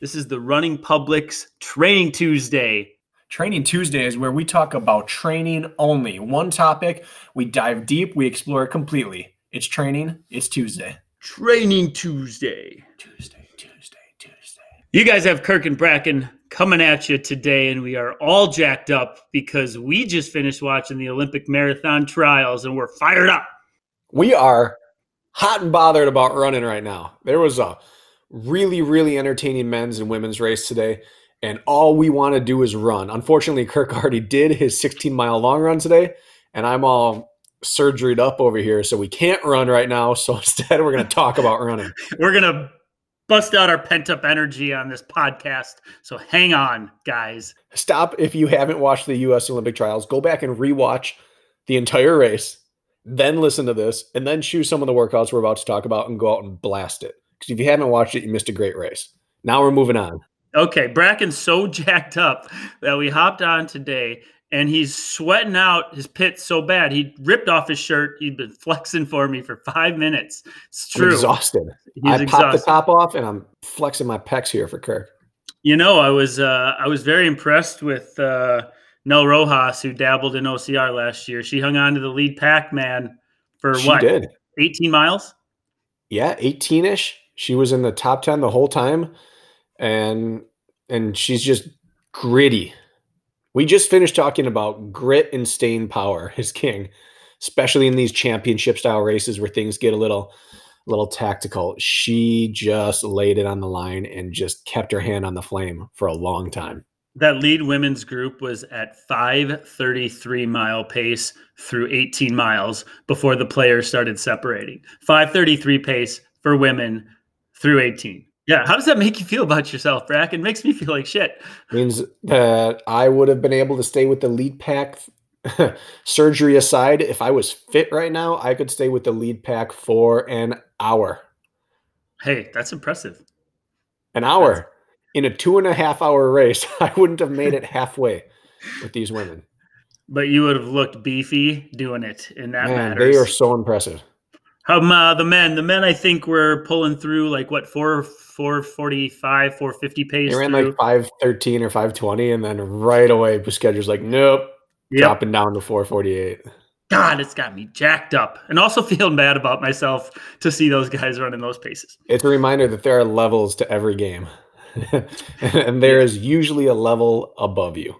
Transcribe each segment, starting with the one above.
This is the Running Public's Training Tuesday. Training Tuesday is where we talk about training only. One topic, we dive deep, we explore it completely. It's training, it's Tuesday. Training Tuesday. Tuesday, Tuesday, Tuesday. You guys have Kirk and Bracken coming at you today, and we are all jacked up because we just finished watching the Olympic marathon trials and we're fired up. We are hot and bothered about running right now. There was a really, really entertaining men's and women's race today, and all we want to do is run. Unfortunately, Kirk already did his 16 mile long run today, and I'm all surgeried up over here, so we can't run right now. So instead, we're going to talk about running. We're going to bust out our pent up energy on this podcast. So hang on, guys. Stop if you haven't watched the U.S. Olympic trials. Go back and rewatch the entire race, then listen to this, and then choose some of the workouts we're about to talk about and go out and blast it. Because if you haven't watched it, you missed a great race. Now we're moving on. Okay, Bracken's so jacked up that we hopped on today and he's sweating out his pits so bad. He ripped off his shirt. He'd been flexing for me for five minutes. It's true. I'm exhausted. He's I exhausted. popped the top off and I'm flexing my pecs here for Kirk. You know, I was uh, I was very impressed with uh, Nell Rojas, who dabbled in OCR last year. She hung on to the lead pack man for She what, did. 18 miles? Yeah, 18 ish. She was in the top 10 the whole time. And and she's just gritty. We just finished talking about grit and staying power is king, especially in these championship style races where things get a little little tactical. She just laid it on the line and just kept her hand on the flame for a long time. That lead women's group was at 533 mile pace through 18 miles before the players started separating. 533 pace for women through 18. Yeah, how does that make you feel about yourself, Brack? It Makes me feel like shit. means that I would have been able to stay with the lead pack. Surgery aside, if I was fit right now, I could stay with the lead pack for an hour. Hey, that's impressive. An hour in a two and a half hour race. I wouldn't have made it halfway with these women. But you would have looked beefy doing it, and that Man, matters. they are so impressive. Um, uh, the men, the men, I think were pulling through like what four, four forty-five, four fifty pace. They ran through. like five thirteen or five twenty, and then right away, Busquets like, nope, Yep. dropping down to four forty eight. God, it's got me jacked up, and also feeling bad about myself to see those guys running those paces. It's a reminder that there are levels to every game, and there is usually a level above you.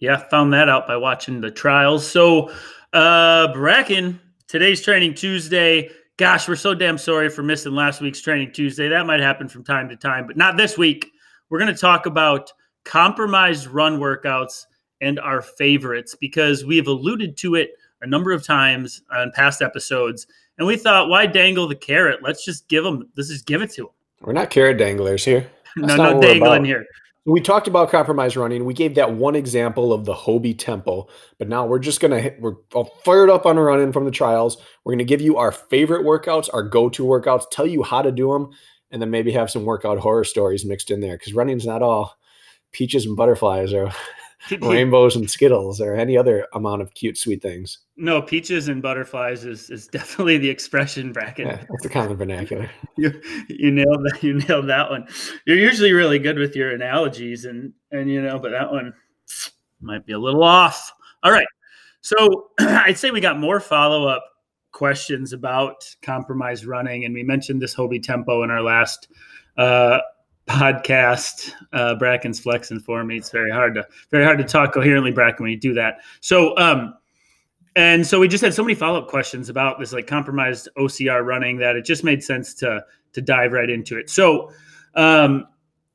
Yeah, found that out by watching the trials. So, uh, Bracken, today's Training Tuesday. Gosh, we're so damn sorry for missing last week's Training Tuesday. That might happen from time to time, but not this week. We're going to talk about compromised run workouts and our favorites because we have alluded to it a number of times on past episodes. And we thought, why dangle the carrot? Let's just give them, let's just give it to them. We're not carrot danglers here. No, no dangling here. We talked about compromise running. We gave that one example of the Hobie Tempo, but now we're just gonna hit, we're all fired up on a running from the trials. We're gonna give you our favorite workouts, our go-to workouts, tell you how to do them, and then maybe have some workout horror stories mixed in there because running's not all peaches and butterflies or rainbows and skittles or any other amount of cute, sweet things. No, peaches and butterflies is, is definitely the expression Bracken. Yeah, that's the common vernacular. You, you nailed that. You nailed that one. You're usually really good with your analogies, and and you know, but that one might be a little off. All right, so I'd say we got more follow up questions about compromised running, and we mentioned this Hobie tempo in our last uh, podcast. Uh, Bracken's flexing for me. It's very hard to very hard to talk coherently, Bracken, when you do that. So, um, and so we just had so many follow up questions about this like compromised OCR running that it just made sense to to dive right into it. So, um,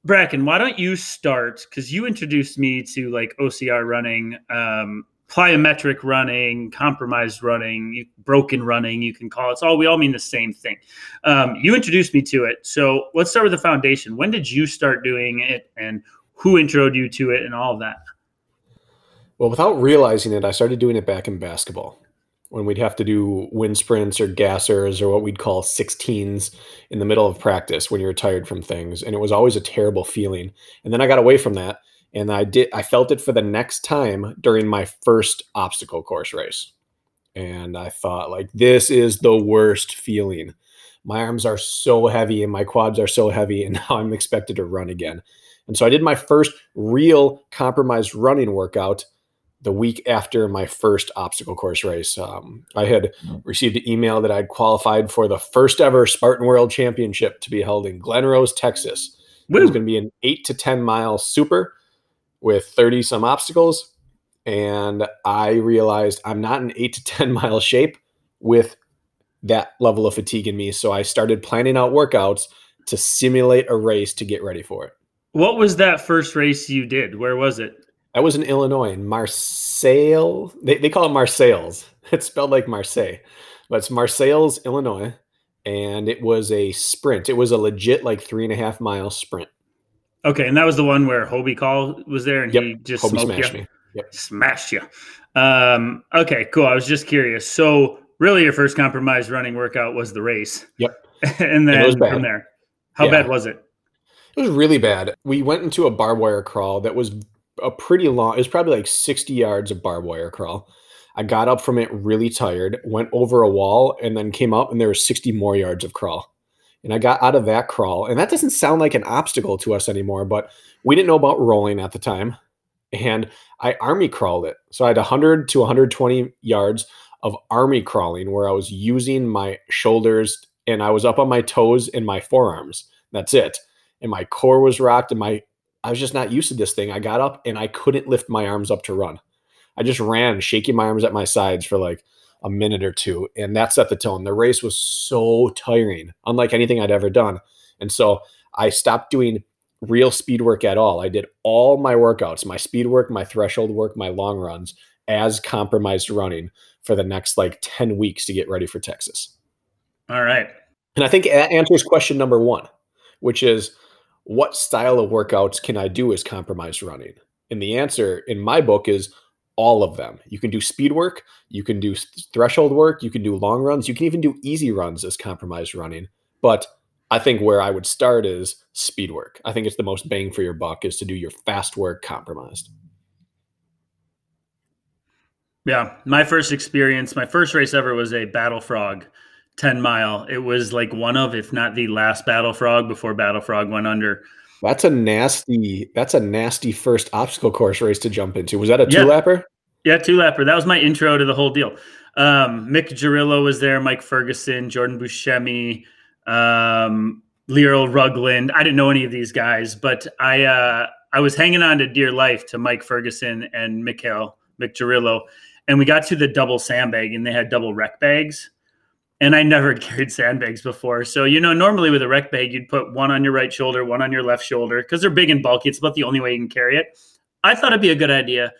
Bracken, why don't you start? Because you introduced me to like OCR running, um, plyometric running, compromised running, broken running. You can call it. It's all we all mean the same thing. Um, you introduced me to it. So let's start with the foundation. When did you start doing it, and who introed you to it and all of that? Well, without realizing it, I started doing it back in basketball when we'd have to do wind sprints or gassers or what we'd call 16s in the middle of practice when you're tired from things. And it was always a terrible feeling. And then I got away from that and I did I felt it for the next time during my first obstacle course race. And I thought like this is the worst feeling. My arms are so heavy and my quads are so heavy and now I'm expected to run again. And so I did my first real compromised running workout the week after my first obstacle course race. Um, I had received an email that I'd qualified for the first ever Spartan World Championship to be held in Glen Rose, Texas. Woo. It was going to be an eight to 10 mile super with 30 some obstacles. And I realized I'm not in eight to 10 mile shape with that level of fatigue in me. So I started planning out workouts to simulate a race to get ready for it. What was that first race you did? Where was it? I was in Illinois, in Marseille. They, they call it Marseilles. It's spelled like Marseille, but it's Marseilles, Illinois. And it was a sprint. It was a legit like three and a half mile sprint. Okay, and that was the one where Hobie Call was there, and yep. he just Hobie smashed you. me. Yep. Smashed you. Um, okay, cool. I was just curious. So, really, your first compromised running workout was the race. Yep. and then from there, how yeah. bad was it? It was really bad. We went into a barbed wire crawl that was a pretty long. It was probably like sixty yards of barbed wire crawl. I got up from it really tired, went over a wall, and then came up, and there was sixty more yards of crawl. And I got out of that crawl, and that doesn't sound like an obstacle to us anymore, but we didn't know about rolling at the time, and I army crawled it. So I had 100 to 120 yards of army crawling where I was using my shoulders and I was up on my toes and my forearms. That's it. And my core was rocked and my I was just not used to this thing. I got up and I couldn't lift my arms up to run. I just ran, shaking my arms at my sides for like a minute or two, and that set the tone. The race was so tiring, unlike anything I'd ever done. And so I stopped doing real speed work at all. I did all my workouts, my speed work, my threshold work, my long runs as compromised running for the next like 10 weeks to get ready for Texas. All right. And I think that answers question number one, which is what style of workouts can I do as compromised running? And the answer in my book is all of them. You can do speed work, you can do threshold work, you can do long runs, you can even do easy runs as compromised running. But I think where I would start is speed work. I think it's the most bang for your buck is to do your fast work compromised. Yeah, my first experience, my first race ever was a battle frog 10 mile. It was like one of, if not the last Battle Frog before Battle Frog went under. That's a nasty, that's a nasty first obstacle course race to jump into. Was that a two yeah. lapper? Yeah, two lapper. That was my intro to the whole deal. Um, Mick Girillo was there, Mike Ferguson, Jordan Buscemi, um, Rugland. I didn't know any of these guys, but I uh, I was hanging on to dear life to Mike Ferguson and Mikhail Mick Girillo, and we got to the double sandbag, and they had double wreck bags and I never carried sandbags before. So, you know, normally with a Wreck Bag, you'd put one on your right shoulder, one on your left shoulder because they're big and bulky. It's about the only way you can carry it. I thought it'd be a good idea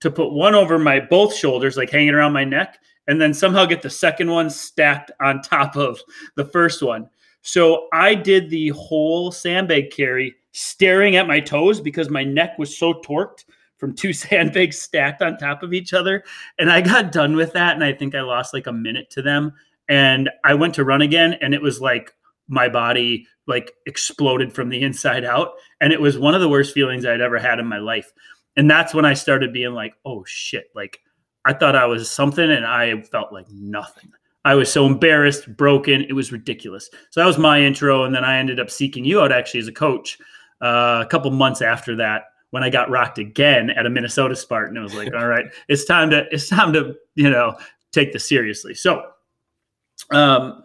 to put one over my both shoulders, like hanging around my neck, and then somehow get the second one stacked on top of the first one. So I did the whole sandbag carry staring at my toes because my neck was so torqued from two sandbags stacked on top of each other. And I got done with that. And I think I lost like a minute to them and I went to run again and it was like my body like exploded from the inside out and it was one of the worst feelings I'd ever had in my life. And that's when I started being like, "Oh shit, like I thought I was something and I felt like nothing." I was so embarrassed, broken. It was ridiculous. So that was my intro. And then I ended up seeking you out actually as a coach uh, a couple months after that when I got rocked again at a Minnesota Spartan. It was like, all right, it's time to, it's time to, you know, take this seriously. So um,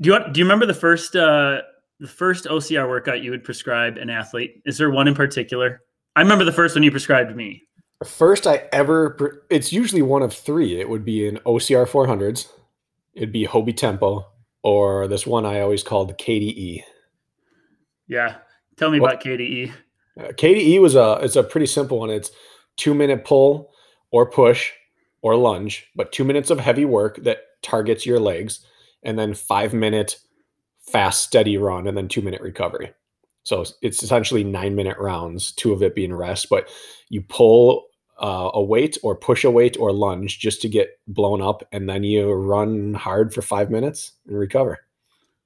do you want, do you remember the first uh, the first OCR workout you would prescribe an athlete? Is there one in particular? I remember the first one you prescribed me. First I ever it's usually one of three. It would be an OCR 400s, it'd be Hobie Tempo, or this one I always called KDE. Yeah, tell me well, about KDE. Uh, KDE was a it's a pretty simple one. It's two minute pull or push or lunge, but two minutes of heavy work that targets your legs, and then five minute fast, steady run, and then two minute recovery. So it's essentially nine minute rounds, two of it being rest, but you pull uh, a weight or push a weight or lunge just to get blown up, and then you run hard for five minutes and recover.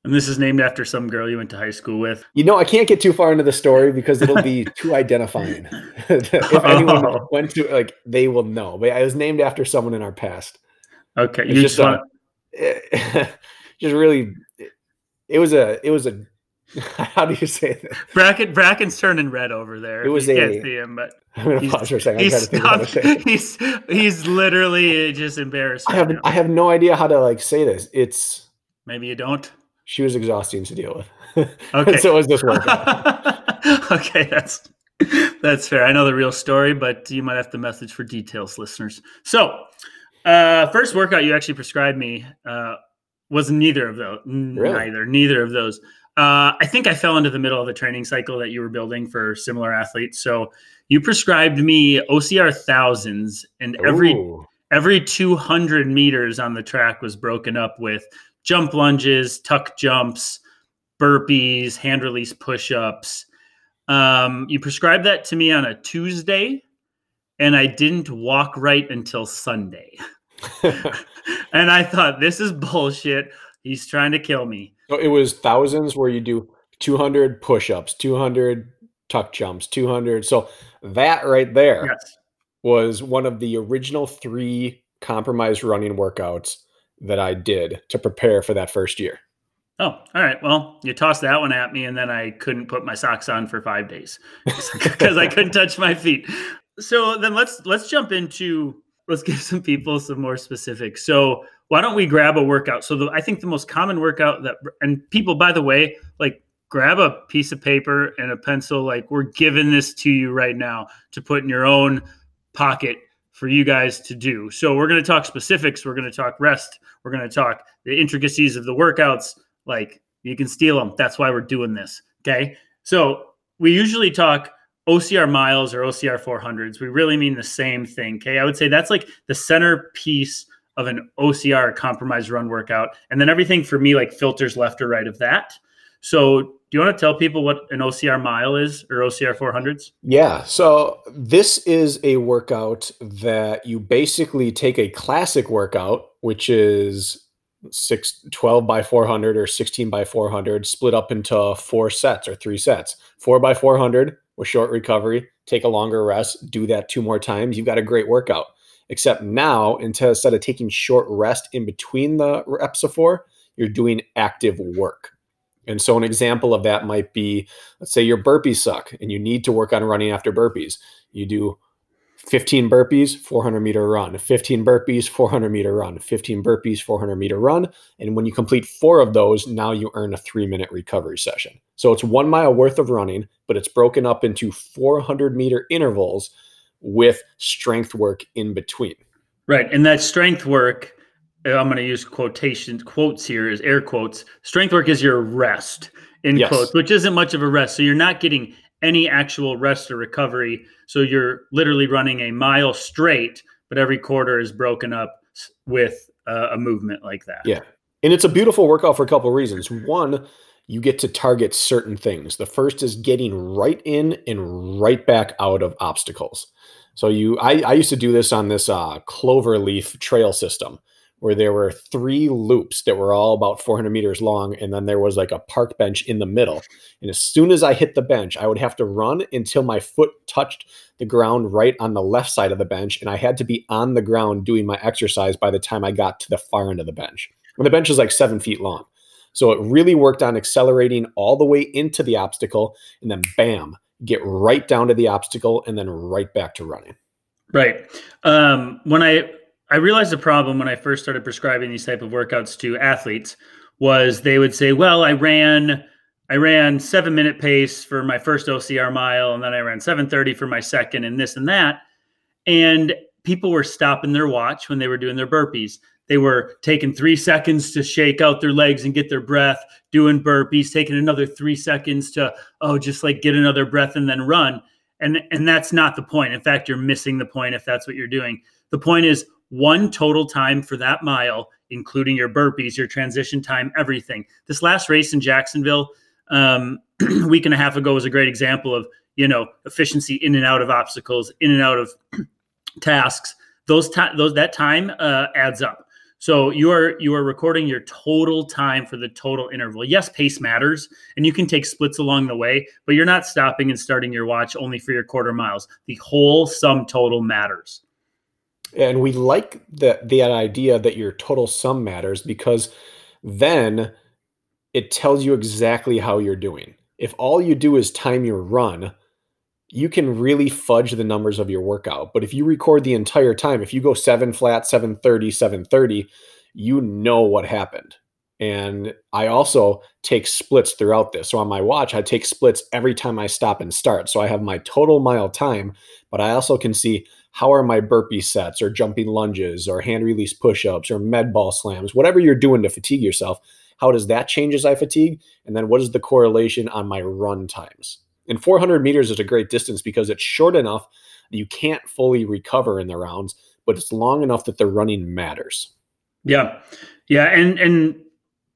And this is named after some girl you went to high school with. You know, I can't get too far into the story because it'll be too identifying. if anyone oh. went to like, they will know. But I was named after someone in our past. Okay, it's you just, just, uh, want... just really, it was a, it was a How do you say that? Bracken Bracken's turning red over there. It was you a, can't see him, but I'm gonna pause for a second. He's, stopped, he's he's literally just embarrassed. I have I have no idea how to like say this. It's maybe you don't. She was exhausting to deal with. Okay, so was this workout. okay, that's that's fair. I know the real story, but you might have to message for details, listeners. So, uh, first workout you actually prescribed me uh, was neither of those. Really? Neither, neither of those. Uh, I think I fell into the middle of a training cycle that you were building for similar athletes. So you prescribed me OCR thousands, and every Ooh. every 200 meters on the track was broken up with jump lunges, tuck jumps, burpees, hand release push ups. Um, you prescribed that to me on a Tuesday, and I didn't walk right until Sunday. and I thought, this is bullshit. He's trying to kill me. So it was thousands where you do 200 push ups, 200 tuck jumps, 200. So that right there yes. was one of the original three compromised running workouts that I did to prepare for that first year. Oh, all right. Well, you tossed that one at me, and then I couldn't put my socks on for five days because I couldn't touch my feet. So then let's let's jump into let's give some people some more specifics. So why don't we grab a workout? So the, I think the most common workout that and people, by the way, like grab a piece of paper and a pencil. Like we're giving this to you right now to put in your own pocket for you guys to do. So we're going to talk specifics. We're going to talk rest. We're going to talk the intricacies of the workouts. Like you can steal them. That's why we're doing this. Okay. So we usually talk OCR miles or OCR 400s, we really mean the same thing. Okay. I would say that's like the centerpiece of an OCR compromised run workout. And then everything for me like filters left or right of that. So do you want to tell people what an OCR mile is or OCR 400s? Yeah. So this is a workout that you basically take a classic workout, which is six, 12 by 400 or 16 by 400, split up into four sets or three sets. Four by 400 with short recovery, take a longer rest, do that two more times, you've got a great workout. Except now, instead of taking short rest in between the reps of four, you're doing active work. And so, an example of that might be let's say your burpees suck and you need to work on running after burpees. You do 15 burpees, 400 meter run, 15 burpees, 400 meter run, 15 burpees, 400 meter run. And when you complete four of those, now you earn a three minute recovery session. So it's one mile worth of running, but it's broken up into 400 meter intervals with strength work in between. Right. And that strength work, I'm going to use quotation quotes here is air quotes. Strength work is your rest in yes. quotes, which isn't much of a rest. So you're not getting any actual rest or recovery. So you're literally running a mile straight, but every quarter is broken up with uh, a movement like that. Yeah. And it's a beautiful workout for a couple of reasons. One, you get to target certain things. The first is getting right in and right back out of obstacles. So you, I, I used to do this on this uh, clover leaf trail system where there were three loops that were all about 400 meters long. And then there was like a park bench in the middle. And as soon as I hit the bench, I would have to run until my foot touched the ground right on the left side of the bench. And I had to be on the ground doing my exercise by the time I got to the far end of the bench. And the bench is like seven feet long. So it really worked on accelerating all the way into the obstacle and then bam, get right down to the obstacle and then right back to running. Right. Um, when I I realized the problem when I first started prescribing these type of workouts to athletes was they would say, "Well, I ran I ran 7 minute pace for my first OCR mile and then I ran 730 for my second and this and that." And people were stopping their watch when they were doing their burpees. They were taking 3 seconds to shake out their legs and get their breath, doing burpees, taking another 3 seconds to oh, just like get another breath and then run. And and that's not the point. In fact, you're missing the point if that's what you're doing. The point is one total time for that mile, including your burpees, your transition time, everything. This last race in Jacksonville, um, week and a half ago was a great example of you know efficiency in and out of obstacles, in and out of tasks. Those time, those that time uh, adds up. So you are you are recording your total time for the total interval. Yes, pace matters, and you can take splits along the way, but you're not stopping and starting your watch only for your quarter miles. The whole sum total matters. And we like that that idea that your total sum matters because then it tells you exactly how you're doing. If all you do is time your run, you can really fudge the numbers of your workout. But if you record the entire time, if you go seven flat, 730, 730, you know what happened. And I also take splits throughout this. So on my watch, I take splits every time I stop and start. So I have my total mile time, but I also can see how are my burpee sets or jumping lunges or hand release push ups or med ball slams, whatever you're doing to fatigue yourself. How does that change as I fatigue? And then what is the correlation on my run times? And 400 meters is a great distance because it's short enough you can't fully recover in the rounds, but it's long enough that the running matters. Yeah. Yeah. And, and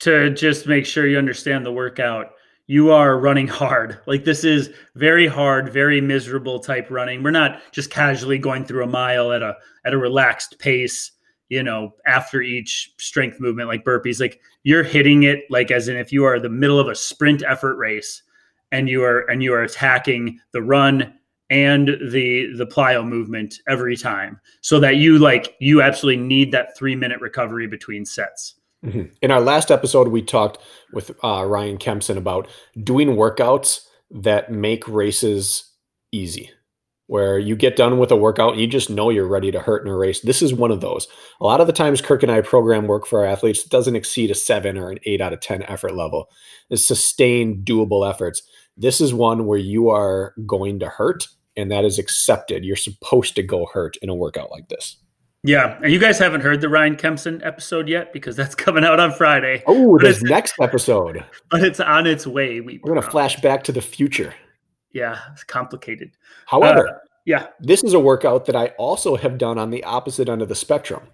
to just make sure you understand the workout, you are running hard. Like this is very hard, very miserable type running. We're not just casually going through a mile at a at a relaxed pace, you know, after each strength movement like burpees. Like you're hitting it like as in if you are the middle of a sprint effort race and you are and you are attacking the run and the the plyo movement every time so that you like you absolutely need that 3 minute recovery between sets. Mm-hmm. In our last episode, we talked with uh, Ryan Kempson about doing workouts that make races easy, where you get done with a workout and you just know you're ready to hurt in a race. This is one of those. A lot of the times, Kirk and I program work for our athletes that doesn't exceed a seven or an eight out of 10 effort level. It's sustained, doable efforts. This is one where you are going to hurt, and that is accepted. You're supposed to go hurt in a workout like this. Yeah, and you guys haven't heard the Ryan Kempson episode yet because that's coming out on Friday. Oh, this next episode. But it's on its way. We, are going to flash back to the future. Yeah, it's complicated. However, uh, yeah, this is a workout that I also have done on the opposite end of the spectrum.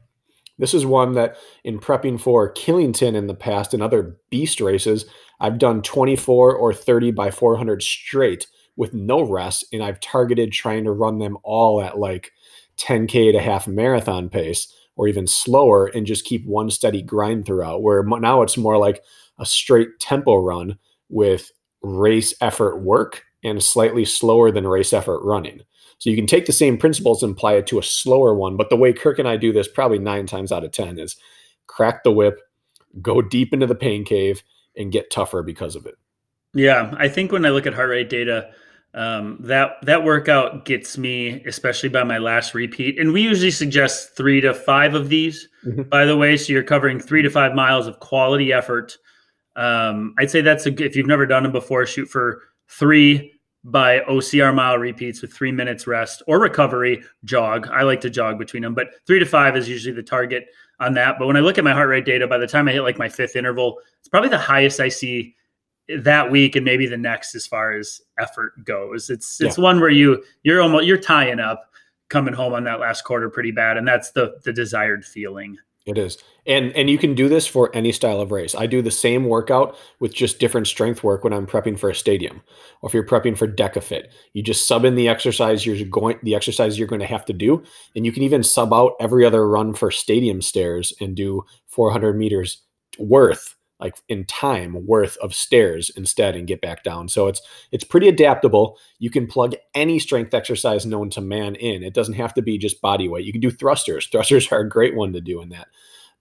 This is one that, in prepping for Killington in the past and other beast races, I've done 24 or 30 by 400 straight with no rest, and I've targeted trying to run them all at like 10K to half marathon pace or even slower and just keep one steady grind throughout. Where now it's more like a straight tempo run with race effort work and slightly slower than race effort running. So you can take the same principles and apply it to a slower one. But the way Kirk and I do this, probably nine times out of 10, is crack the whip, go deep into the pain cave, and get tougher because of it. Yeah. I think when I look at heart rate data, um, that that workout gets me, especially by my last repeat. And we usually suggest three to five of these, mm-hmm. by the way. So you're covering three to five miles of quality effort. Um, I'd say that's a if you've never done them before, shoot for three by OCR mile repeats with three minutes rest or recovery jog. I like to jog between them, but three to five is usually the target on that. But when I look at my heart rate data, by the time I hit like my fifth interval, it's probably the highest I see that week and maybe the next as far as effort goes. It's it's yeah. one where you you're almost you're tying up coming home on that last quarter pretty bad and that's the the desired feeling. It is. And and you can do this for any style of race. I do the same workout with just different strength work when I'm prepping for a stadium. Or if you're prepping for DEKA FIT, you just sub in the exercise you're going the exercise you're going to have to do and you can even sub out every other run for stadium stairs and do 400 meters worth like in time worth of stairs instead and get back down. So it's it's pretty adaptable. You can plug any strength exercise known to man in. It doesn't have to be just body weight. You can do thrusters. Thrusters are a great one to do in that.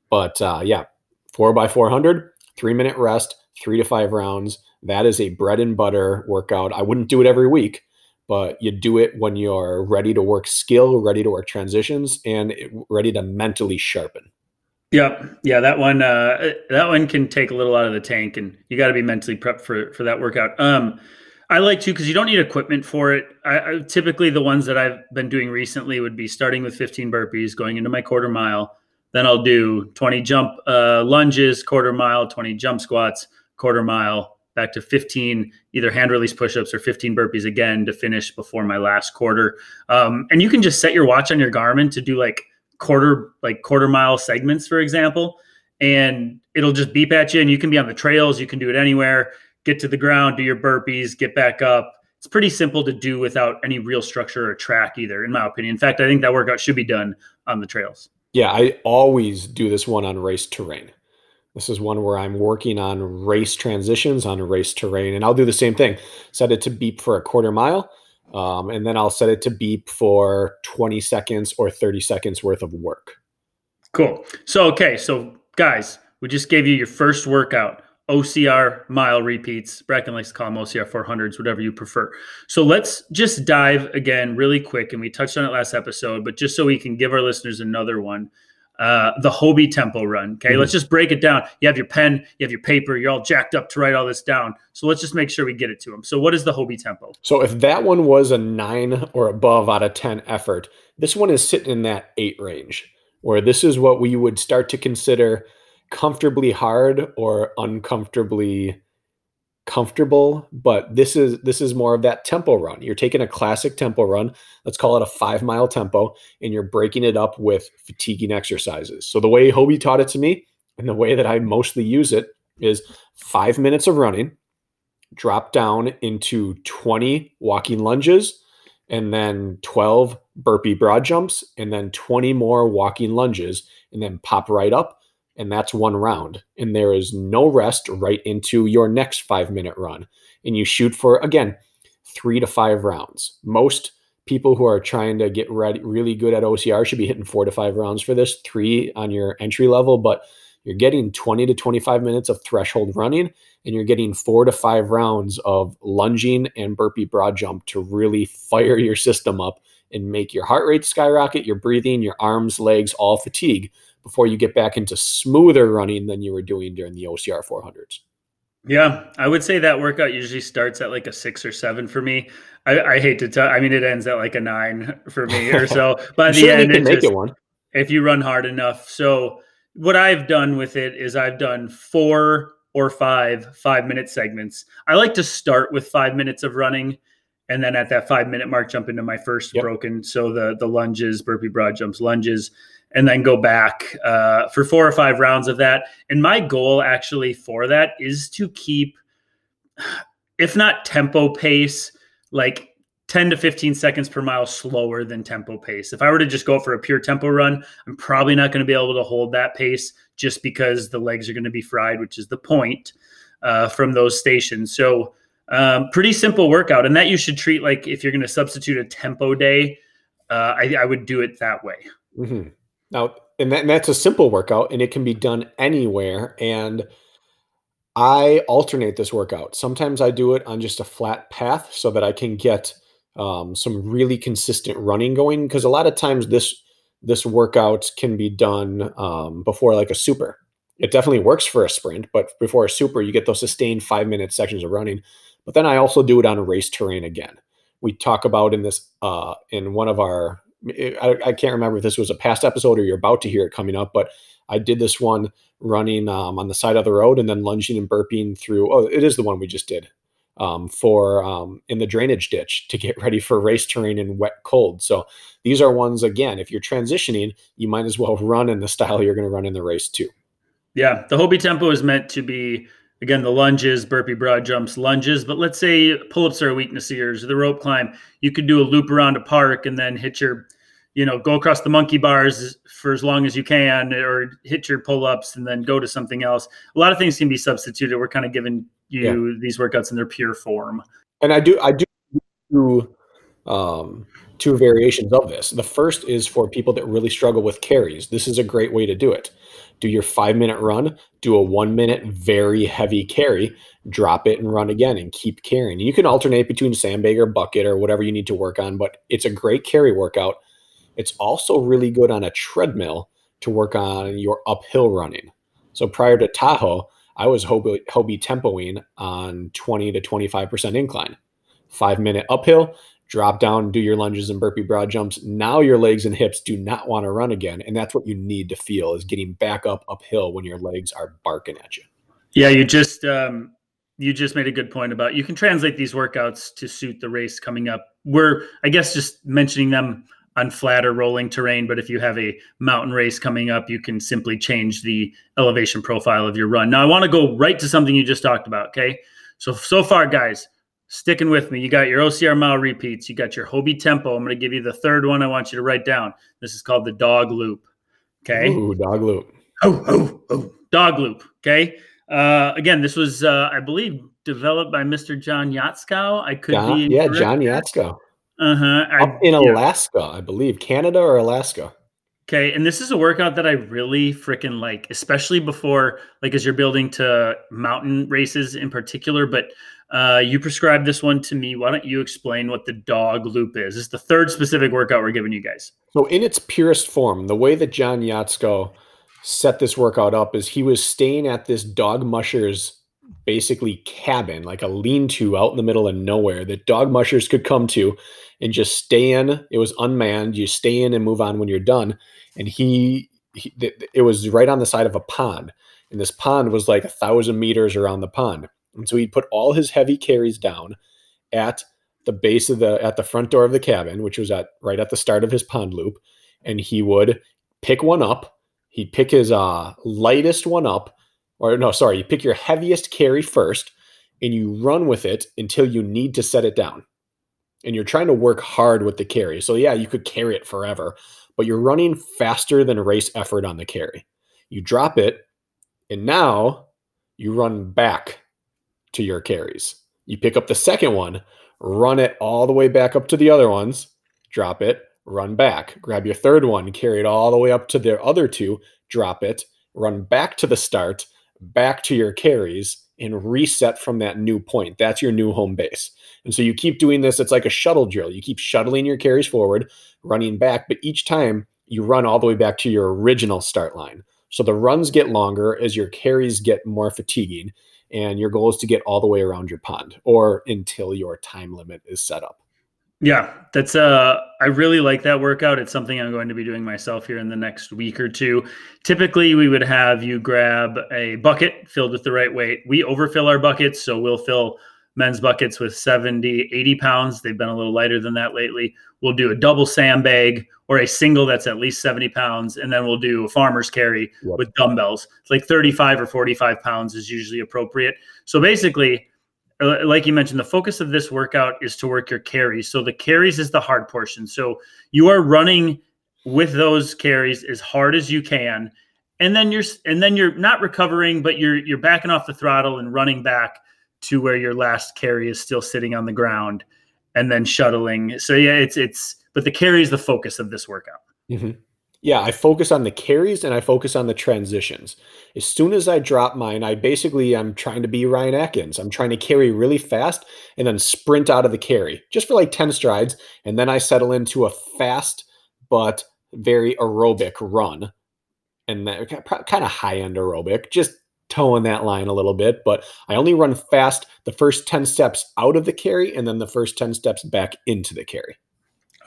But uh, yeah, four by 400, three minute rest, three to five rounds. That is a bread and butter workout. I wouldn't do it every week, but you do it when you're ready to work skill, ready to work transitions, and ready to mentally sharpen. Yep. Yeah, that one uh that one can take a little out of the tank and you got to be mentally prepped for for that workout. Um I like to because you don't need equipment for it. I, I, typically the ones that I've been doing recently would be starting with 15 burpees, going into my quarter mile. Then I'll do 20 jump uh, lunges, quarter mile, 20 jump squats, quarter mile, back to 15 either hand release push-ups or 15 burpees again to finish before my last quarter. Um, and you can just set your watch on your Garmin to do like quarter like quarter mile segments, for example, and it'll just beep at you. And you can be on the trails, you can do it anywhere. get to the ground, do your burpees, get back up. It's pretty simple to do without any real structure or track either, in my opinion. In fact, I think that workout should be done on the trails. Yeah, I always do this one on race terrain. This is one where I'm working on race transitions on race terrain, and I'll do the same thing. Set it to beep for a quarter mile, um, and then I'll set it to beep for 20 seconds or 30 seconds worth of work. Cool. So, okay, so guys, we just gave you your first workout. OCR mile repeats. Bracken likes to call them OCR 400s, whatever you prefer. So let's just dive again really quick. And we touched on it last episode, but just so we can give our listeners another one uh, the Hobie tempo run. Okay, mm-hmm. let's just break it down. You have your pen, you have your paper, you're all jacked up to write all this down. So let's just make sure we get it to them. So, what is the Hobie tempo? So, if that one was a nine or above out of 10 effort, this one is sitting in that eight range, where this is what we would start to consider comfortably hard or uncomfortably comfortable but this is this is more of that tempo run. You're taking a classic tempo run. Let's call it a five mile tempo and you're breaking it up with fatiguing exercises. So the way hobie taught it to me and the way that i mostly use it is five minutes of running drop down into 20 walking lunges and then 12 burpee broad jumps and then 20 more walking lunges and then pop right up and that's one round. And there is no rest right into your next five minute run. And you shoot for, again, three to five rounds. Most people who are trying to get ready, really good at OCR should be hitting four to five rounds for this, three on your entry level. But you're getting 20 to 25 minutes of threshold running, and you're getting four to five rounds of lunging and burpee broad jump to really fire your system up and make your heart rate skyrocket, your breathing, your arms, legs all fatigue before you get back into smoother running than you were doing during the OCR 400s. Yeah, I would say that workout usually starts at like a six or seven for me. I, I hate to tell. I mean, it ends at like a nine for me or so. By the end, it just, it one. if you run hard enough. So what I've done with it is I've done four or five five minute segments. I like to start with five minutes of running, and then at that five minute mark, jump into my first yep. broken. So the the lunges, burpee broad jumps, lunges, and then go back uh, for four or five rounds of that. And my goal actually for that is to keep, if not tempo pace, like 10 to 15 seconds per mile slower than tempo pace. If I were to just go for a pure tempo run, I'm probably not going to be able to hold that pace just because the legs are going to be fried, which is the point uh, from those stations. So, um, pretty simple workout. And that you should treat like if you're going to substitute a tempo day, uh, I, I, would do it that way. Mm-hmm. Now, and, that, and that's a simple workout and it can be done anywhere. And I alternate this workout. Sometimes I do it on just a flat path so that I can get um, some really consistent running going. Because a lot of times this this workout can be done um, before like a super. It definitely works for a sprint, but before a super, you get those sustained five minute sections of running. But then I also do it on a race terrain again. We talk about in this uh, in one of our I, I, can't remember if this was a past episode or you're about to hear it coming up, but I did this one running um, on the side of the road and then lunging and burping through. Oh, it is the one we just did um, for um, in the drainage ditch to get ready for race terrain and wet cold. So these are ones again. If you're transitioning, you might as well run in the style you're going to run in the race too. Yeah, the Hobie tempo is meant to be again the lunges burpee broad jumps lunges but let's say pull-ups are a weakness of yours the rope climb. You could do a loop around a park and then hit your you know go across the monkey bars for as long as you can or hit your pull-ups and then go to something else. A lot of things can be substituted. We're kind of giving you yeah. these workouts in their pure form. And i do i do um, two variations of this. The first is for people that really struggle with carries. This is a great way to do it do your five minute run, do a one minute very heavy carry, drop it and run again and keep carrying. You can alternate between sandbag or bucket or whatever you need to work on, but it's a great carry workout. It's also really good on a treadmill to work on your uphill running. So prior to Tahoe, I was Hobie, Hobie tempoing on 20 to 25% incline. Five minute uphill, drop down, do your lunges and burpee broad jumps. Now your legs and hips do not want to run again. And that's what you need to feel is getting back up uphill when your legs are barking at you. Yeah, you just um, you just made a good point about you can translate these workouts to suit the race coming up. We're I guess just mentioning them on flat or rolling terrain, but if you have a mountain race coming up, you can simply change the elevation profile of your run. Now I want to go right to something you just talked about, okay? So so far, guys, sticking with me. You got your OCR mile repeats. You got your Hobie tempo. I'm going to give you the third one. I want you to write down. This is called the dog loop. Okay. Ooh, dog loop. Oh, oh, oh, dog loop. Okay. Uh, again, this was, uh, I believe, developed by Mr. John Yatskow. I could John, be yeah, John Yatskow. Uh huh. Up in Alaska, I believe, Canada or Alaska. Okay, and this is a workout that I really freaking like, especially before, like, as you're building to mountain races in particular. But uh, you prescribed this one to me. Why don't you explain what the dog loop is? It's the third specific workout we're giving you guys. So, in its purest form, the way that John Yatsko set this workout up is he was staying at this dog mushers basically cabin, like a lean-to out in the middle of nowhere that dog mushers could come to and just stay in. It was unmanned. You stay in and move on when you're done. And he, he it was right on the side of a pond, and this pond was like a thousand meters around the pond. And so he'd put all his heavy carries down at the base of the at the front door of the cabin, which was at right at the start of his pond loop, and he would pick one up. He'd pick his uh, lightest one up, or no, sorry, you pick your heaviest carry first, and you run with it until you need to set it down. And you're trying to work hard with the carry. So yeah, you could carry it forever, but you're running faster than race effort on the carry. You drop it, and now you run back to your carries. You pick up the second one, run it all the way back up to the other ones, drop it, run back. Grab your third one, carry it all the way up to the other two, drop it, run back to the start, back to your carries, and reset from that new point. That's your new home base. And so you keep doing this. It's like a shuttle drill. You keep shuttling your carries forward, running back, but each time you run all the way back to your original start line. So the runs get longer as your carries get more fatiguing and your goal is to get all the way around your pond or until your time limit is set up. Yeah, that's uh I really like that workout. It's something I'm going to be doing myself here in the next week or two. Typically, we would have you grab a bucket filled with the right weight. We overfill our buckets, so we'll fill men's buckets with 70, 80 pounds. They've been a little lighter than that lately. We'll do a double sandbag or a single that's at least 70 pounds. And then we'll do a farmer's carry yep. with dumbbells. It's like 35 or 45 pounds is usually appropriate. So basically, uh, like you mentioned, the focus of this workout is to work your carries. So the carries is the hard portion. So you are running with those carries as hard as you can. And then you're and then you're not recovering, but you're you're backing off the throttle and running back to where your last carry is still sitting on the ground and then shuttling. So yeah, it's it's but the carry is the focus of this workout. Mm-hmm. Yeah, I focus on the carries and I focus on the transitions. As soon as I drop mine, I basically I'm trying to be Ryan Atkins. I'm trying to carry really fast and then sprint out of the carry just for like 10 strides. And then I settle into a fast but very aerobic run. And that kind of high end aerobic, just toeing that line a little bit, but I only run fast the first 10 steps out of the carry and then the first 10 steps back into the carry.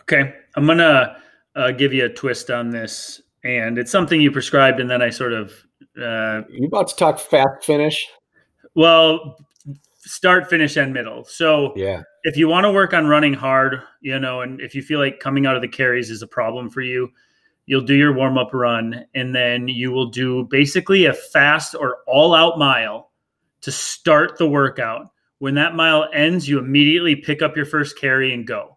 Okay. I'm going to uh, give you a twist on this. And it's something you prescribed, and then I sort of. Uh, you about to talk fast finish? Well, start, finish, and middle. So, yeah, if you want to work on running hard, you know, and if you feel like coming out of the carries is a problem for you, you'll do your warm up run, and then you will do basically a fast or all out mile to start the workout. When that mile ends, you immediately pick up your first carry and go.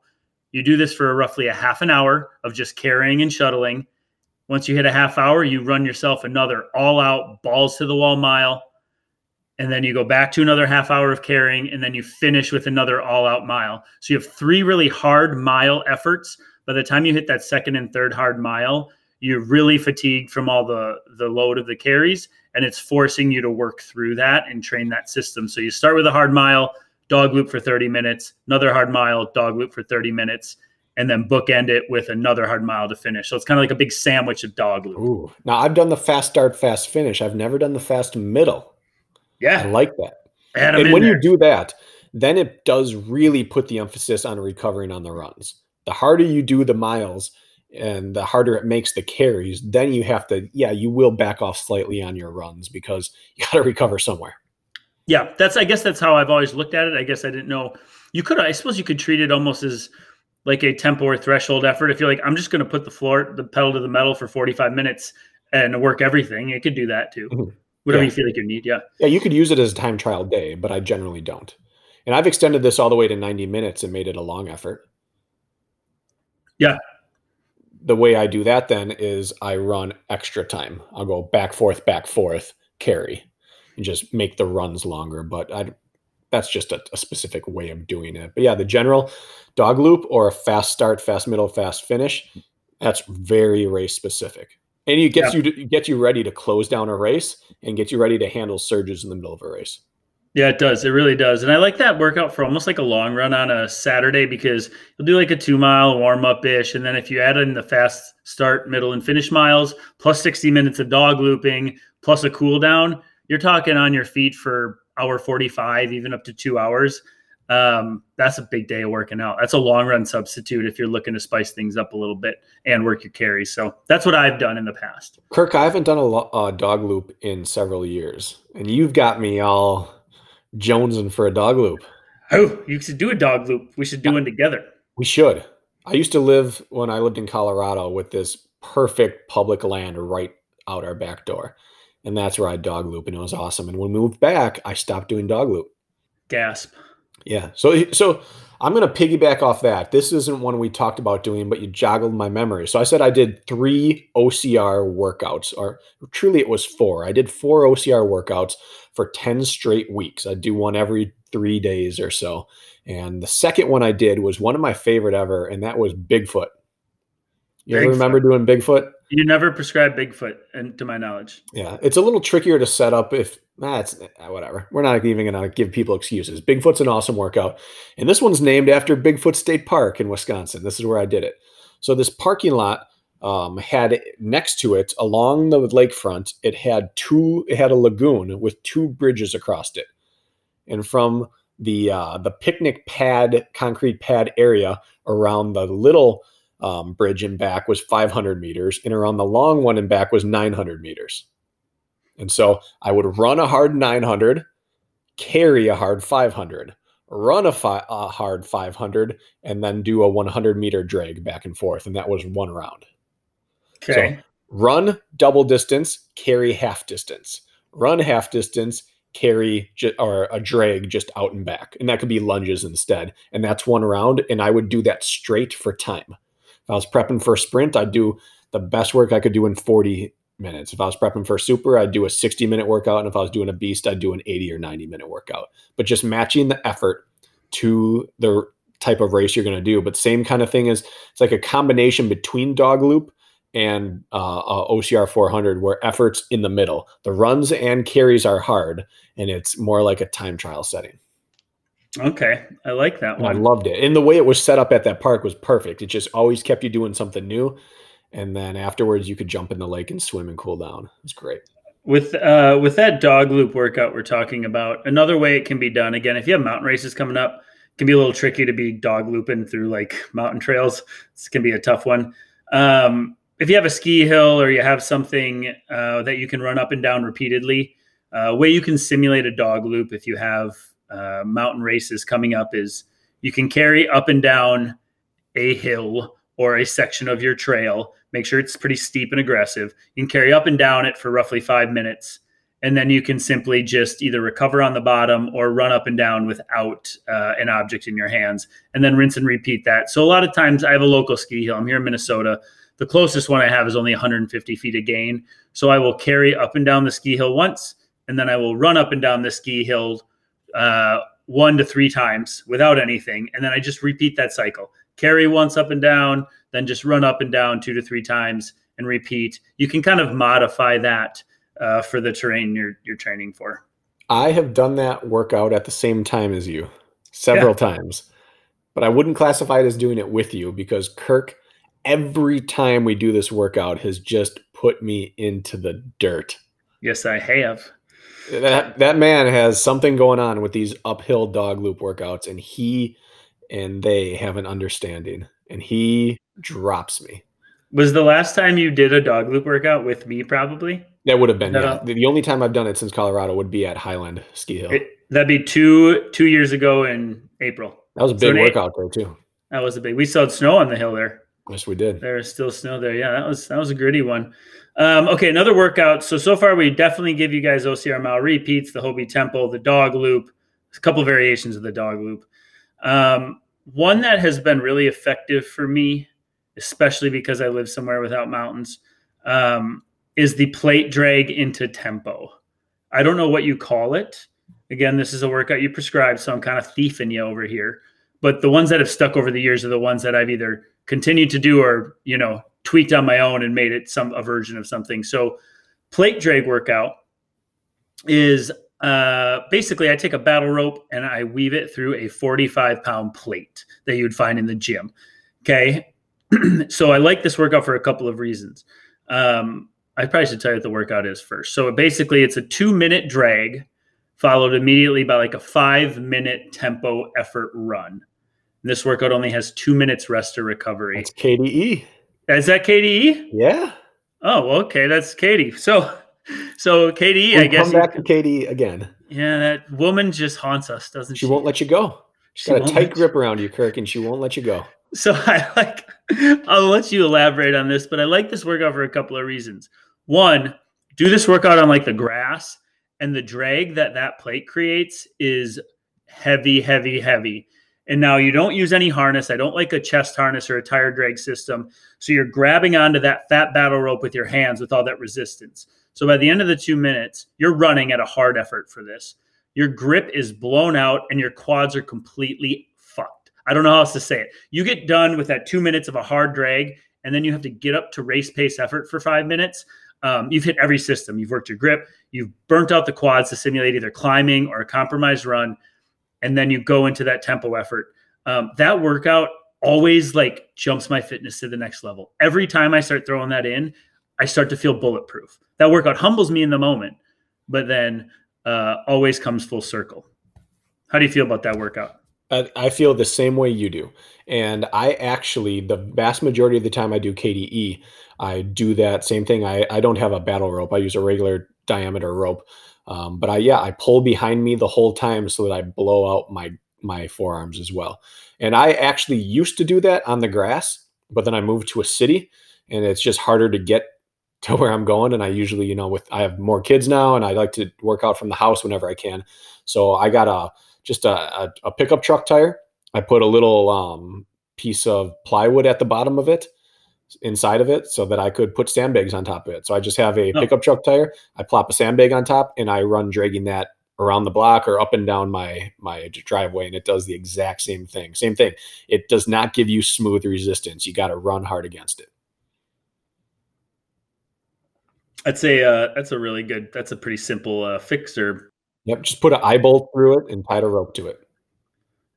You do this for roughly a half an hour of just carrying and shuttling. Once you hit a half hour, you run yourself another all out balls to the wall mile. And then you go back to another half hour of carrying, and then you finish with another all out mile. So you have three really hard mile efforts by the time you hit that second and third hard mile, you're really fatigued from all the the load of the carries, and it's forcing you to work through that and train that system. So you start with a hard mile, dog loop for 30 minutes, another hard mile, dog loop for 30 minutes, and then bookend it with another hard mile to finish. So it's kind of like a big sandwich of dog loop. Ooh. Now I've done the fast start, fast finish. I've never done the fast middle. Yeah. I like that. And when there. you do that, then it does really put the emphasis on recovering on the runs the harder you do the miles and the harder it makes the carries, then you have to, yeah, you will back off slightly on your runs because you got to recover somewhere. Yeah, that's, I guess that's how I've always looked at it. I guess I didn't know you could, I suppose you could treat it almost as like a tempo or threshold effort. If you're like, I'm just going to put the floor, the pedal to the metal for 45 minutes and work everything, it could do that too. Mm-hmm. whatever Yeah. you feel like you need. Yeah. Yeah, you could use it as a time trial day, but I generally don't. And I've extended this all the way to 90 minutes and made it a long effort. Yeah. The way I do that then is I run extra time. I'll go back, forth, back, forth, carry, and just make the runs longer. But I, that's just a, a specific way of doing it. But yeah, the general dog loop or a fast start, fast middle, fast finish, that's very race specific. And it gets you to, it gets you ready to close down a race and get you ready to handle surges in the middle of a race. Yeah, it does. It really does. And I like that workout for almost like a long run on a Saturday because you'll do like a two mile warm up ish. And then if you add in the fast start, middle, and finish miles, plus 60 minutes of dog looping, plus a cool down, you're talking on your feet for hour 45, even up to two hours. Um, that's a big day of working out. That's a long run substitute if you're looking to spice things up a little bit and work your carries. So that's what I've done in the past. Kirk, I haven't done a lo- uh, dog loop in several years, and you've got me all jonesing for a dog loop. Oh, you should do a dog loop. We should do one together. We should. I used to live when I lived in Colorado with this perfect public land right out our back door. And that's where I dog loop, and it was awesome. And when we moved back, I stopped doing dog loop. Gasp. Yeah. So so I'm going to piggyback off that. This isn't one we talked about doing, but you joggled my memory. So I said I did three OCR workouts, or truly it was four. I did four OCR workouts for 10 straight weeks. I do one every three days or so. And the second one I did was one of my favorite ever, and that was Bigfoot. You Bigfoot. remember doing Bigfoot? You never prescribe Bigfoot, and to my knowledge. Yeah, it's a little trickier to set up if that's it's eh, whatever. We're not even going to give people excuses. Bigfoot's an awesome workout, and this one's named after Bigfoot State Park in Wisconsin. This is where I did it. So this parking lot um, had next to it along the lakefront. It had two. It had a lagoon with two bridges across it, and from the uh, the picnic pad, concrete pad area around the little um, bridge and back was 500 meters, and around the long one and back was 900 meters. And so I would run a hard 900, carry a hard 500, run a, fi- a hard 500, and then do a 100 meter drag back and forth. And that was one round. Okay. Run double distance, carry half distance. Run half distance, carry ju- or a drag just out and back. And that could be lunges instead. And that's one round. And I would do that straight for time. If I was prepping for a sprint, I'd do the best work I could do in 40 minutes. If I was prepping for a super, I'd do a 60 minute workout. And if I was doing a beast, I'd do an 80 or 90 minute workout. But just matching the effort to the type of race you're going to do. But same kind of thing is it's like a combination between dog loop and uh, uh, OCR 400 where efforts in the middle. The runs and carries are hard, and it's more like a time trial setting. Okay. I like that And I one. loved it. And the way it was set up at that park was perfect. It just always kept you doing something new. And then afterwards, you could jump in the lake and swim and cool down. It was great. With uh with that dog loop workout we're talking about, another way it can be done again, if you have mountain races coming up, it can be a little tricky to be dog looping through like mountain trails. This can be a tough one. Um, if you have a ski hill or you have something uh, that you can run up and down repeatedly, uh, way you can simulate a dog loop if you have uh, mountain races coming up is you can carry up and down a hill or a section of your trail. Make sure it's pretty steep and aggressive. You can carry up and down it for roughly five minutes. And then you can simply just either recover on the bottom or run up and down without uh, an object in your hands, and then rinse and repeat that. So, a lot of times, I have a local ski hill. I'm here in Minnesota. The closest one I have is only 150 feet of gain. So, I will carry up and down the ski hill once, and then I will run up and down the ski hill uh, one to three times without anything. And then I just repeat that cycle carry once up and down, then just run up and down two to three times and repeat. You can kind of modify that uh, for the terrain you're, you're training for. I have done that workout at the same time as you several times, but I wouldn't classify it as doing it with you because Kirk, every time we do this workout, has just put me into the dirt. Yes, I have. That that man has something going on with these uphill dog loop workouts, and he and they have an understanding, and he drops me. Was the last time you did a dog loop workout with me? Probably. That would have been yeah. The, only time I've done it since Colorado would be at Hyland Ski Hill. It, that'd be two two years ago in April. that was a big Nate- workout there too. That was a big. We saw snow on the hill there. Yes, we did. There is still snow there. Yeah, that was that was a gritty one. Um, okay, another workout. So so far we definitely give you guys OCR mile repeats, the Hobie Tempo, the dog loop, a couple variations of the dog loop. Um, one that has been really effective for me, especially because I live somewhere without mountains, um, is the plate drag into tempo. I don't know what you call it. Again, this is a workout you prescribe, so I'm kind of thieving you over here. But the ones that have stuck over the years are the ones that I've either continued to do or you know tweaked on my own and made it some a version of something. So plate drag workout is uh, basically I take a battle rope and I weave it through a 45 pound plate that you'd find in the gym. Okay. so I like this workout for a couple of reasons. Um, I probably should tell you what the workout is first. So basically, it's a two minute drag followed immediately by like a five minute tempo effort run. This workout only has two minutes rest or recovery. It's KDE. Is that KDE? Yeah. Oh, okay. That's Katie. So, so KDE, We'll I guess. come back to KDE again. yeah, that woman just haunts us, doesn't she? She won't let you go. She's She got a tight grip around you, Kirk, and she won't let you go. So I like I'll let you elaborate on this, but I like this workout for a couple of reasons. One, do this workout on like the grass and the drag that that plate creates is heavy, heavy, heavy. And now you don't use any harness. I don't like a chest harness or a tire drag system. So you're grabbing onto that fat battle rope with your hands with all that resistance. So by the end of the two minutes, you're running at a hard effort for this. Your grip is blown out and your quads are completely fucked. I don't know how else to say it. You get done with that two minutes of a hard drag, and then you have to get up to race pace effort for five minutes. Um, you've hit every system. You've worked your grip. You've burnt out the quads to simulate either climbing or a compromised run, and then you go into that tempo effort. Um, that workout always like jumps my fitness to the next level. Every time I start throwing that in, I start to feel bulletproof. That workout humbles me in the moment, but then uh, always comes full circle. How do you feel about that workout? I, feel the same way you do. And I actually, the vast majority of the time I do KDE, I do that same thing. I, I don't have a battle rope. I use a regular diameter rope. Um, but I, yeah, I pull behind me the whole time so that I blow out my, my forearms as well. And I actually used to do that on the grass, but then I moved to a city and it's just harder to get to where I'm going. And I usually, you know, with, I have more kids now and I like to work out from the house whenever I can. So I got a, just a, a, a pickup truck tire. I put a little um, piece of plywood at the bottom of it, inside of it, so that I could put sandbags on top of it. So I just have a Oh. pickup truck tire. I plop a sandbag on top, and I run dragging that around the block or up and down my my driveway, and it does the exact same thing. Same thing. It does not give you smooth resistance. You got to run hard against it. That's a uh, that's a really good. That's a pretty simple uh, fixer. Yep. Just put an eye bolt through it and tie a rope to it.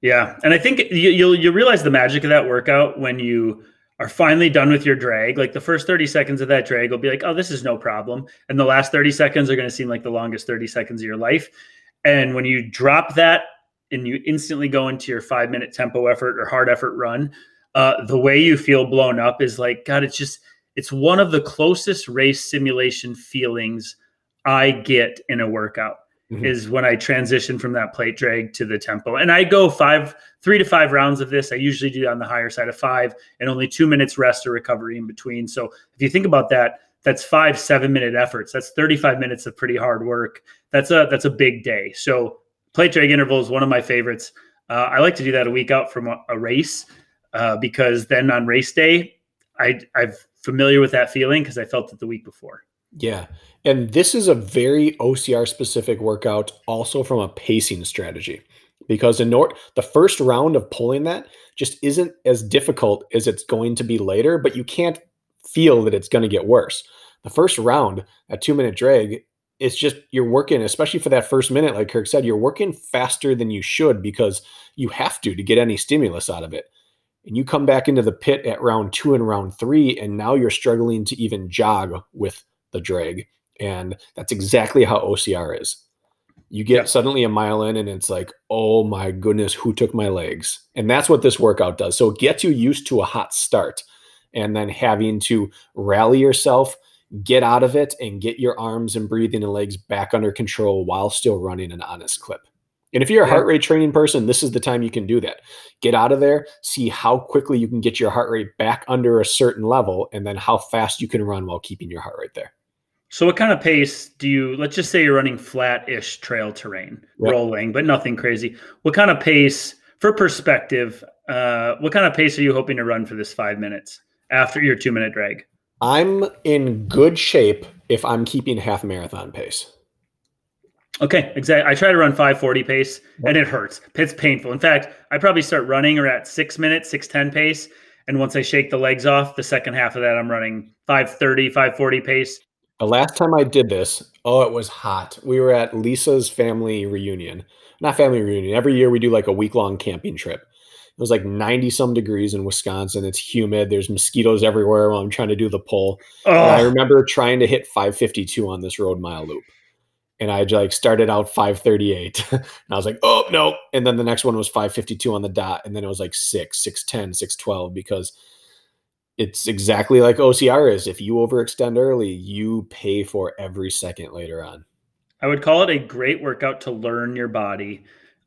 Yeah, and I think you, you'll you realize the magic of that workout when you are finally done with your drag. Like the first thirty seconds of that drag will be like, oh, this is no problem, and the last thirty seconds are going to seem like the longest thirty seconds of your life. And when you drop that and you instantly go into your five minute tempo effort or hard effort run, uh, the way you feel blown up is like, God, it's just it's one of the closest race simulation feelings I get in a workout Mhm. is when I transition from that plate drag to the tempo. And I go five, three to five rounds of this. I usually do on the higher side of five and only two minutes rest or recovery in between. So if you think about that, that's five, seven minute efforts. That's 35 minutes of pretty hard work. That's a that's a big day. So plate drag interval is one of my favorites. Uh, I like to do that a week out from a, a race uh, because then on race day, I I'm familiar with that feeling because I felt it the week before. Yeah. And this is a very OCR specific workout, also from a pacing strategy. Because in nor- the first round of pulling that just isn't as difficult as it's going to be later, but you can't feel that it's going to get worse. The first round, a two minute drag, it's just you're working, especially for that first minute, like Kirk said, you're working faster than you should because you have to to get any stimulus out of it. And you come back into the pit at round two and round three, and now you're struggling to even jog with the drag. And that's exactly how OCR is. You get Yeah. suddenly a mile in, and it's like, oh my goodness, who took my legs? And that's what this workout does. So it gets you used to a hot start and then having to rally yourself, get out of it, and get your arms and breathing and legs back under control while still running an honest clip. And if you're a Yeah. heart rate training person, this is the time you can do that. Get out of there, see how quickly you can get your heart rate back under a certain level, and then how fast you can run while keeping your heart rate there. So, what kind of pace do you? Let's just say you're running flat-ish trail terrain, Yep. rolling, but nothing crazy. What kind of pace, for perspective, uh, what kind of pace are you hoping to run for this five minutes after your two-minute drag? I'm in good shape if I'm keeping half marathon pace. Okay, exactly. I try to run 540 pace, and it hurts. It's painful. In fact, I probably start running or at six minutes, six ten pace, and once I shake the legs off, the second half of that, I'm running 530, 540 pace. The last time I did this, oh, it was hot. We were at Lisa's family reunion. Not family reunion. Every year we do like a week long camping trip. It was like 90 some degrees in Wisconsin. It's humid. There's mosquitoes everywhere while I'm trying to do the pull. I remember trying to hit 552 on this road mile loop. And I like started out 538. and I was like, oh no. And then the next one was 552 on the dot. And then it was like 6, 610, 612 because it's exactly like OCR is. If you overextend early, you pay for every second later on. I would call it a great workout to learn your body.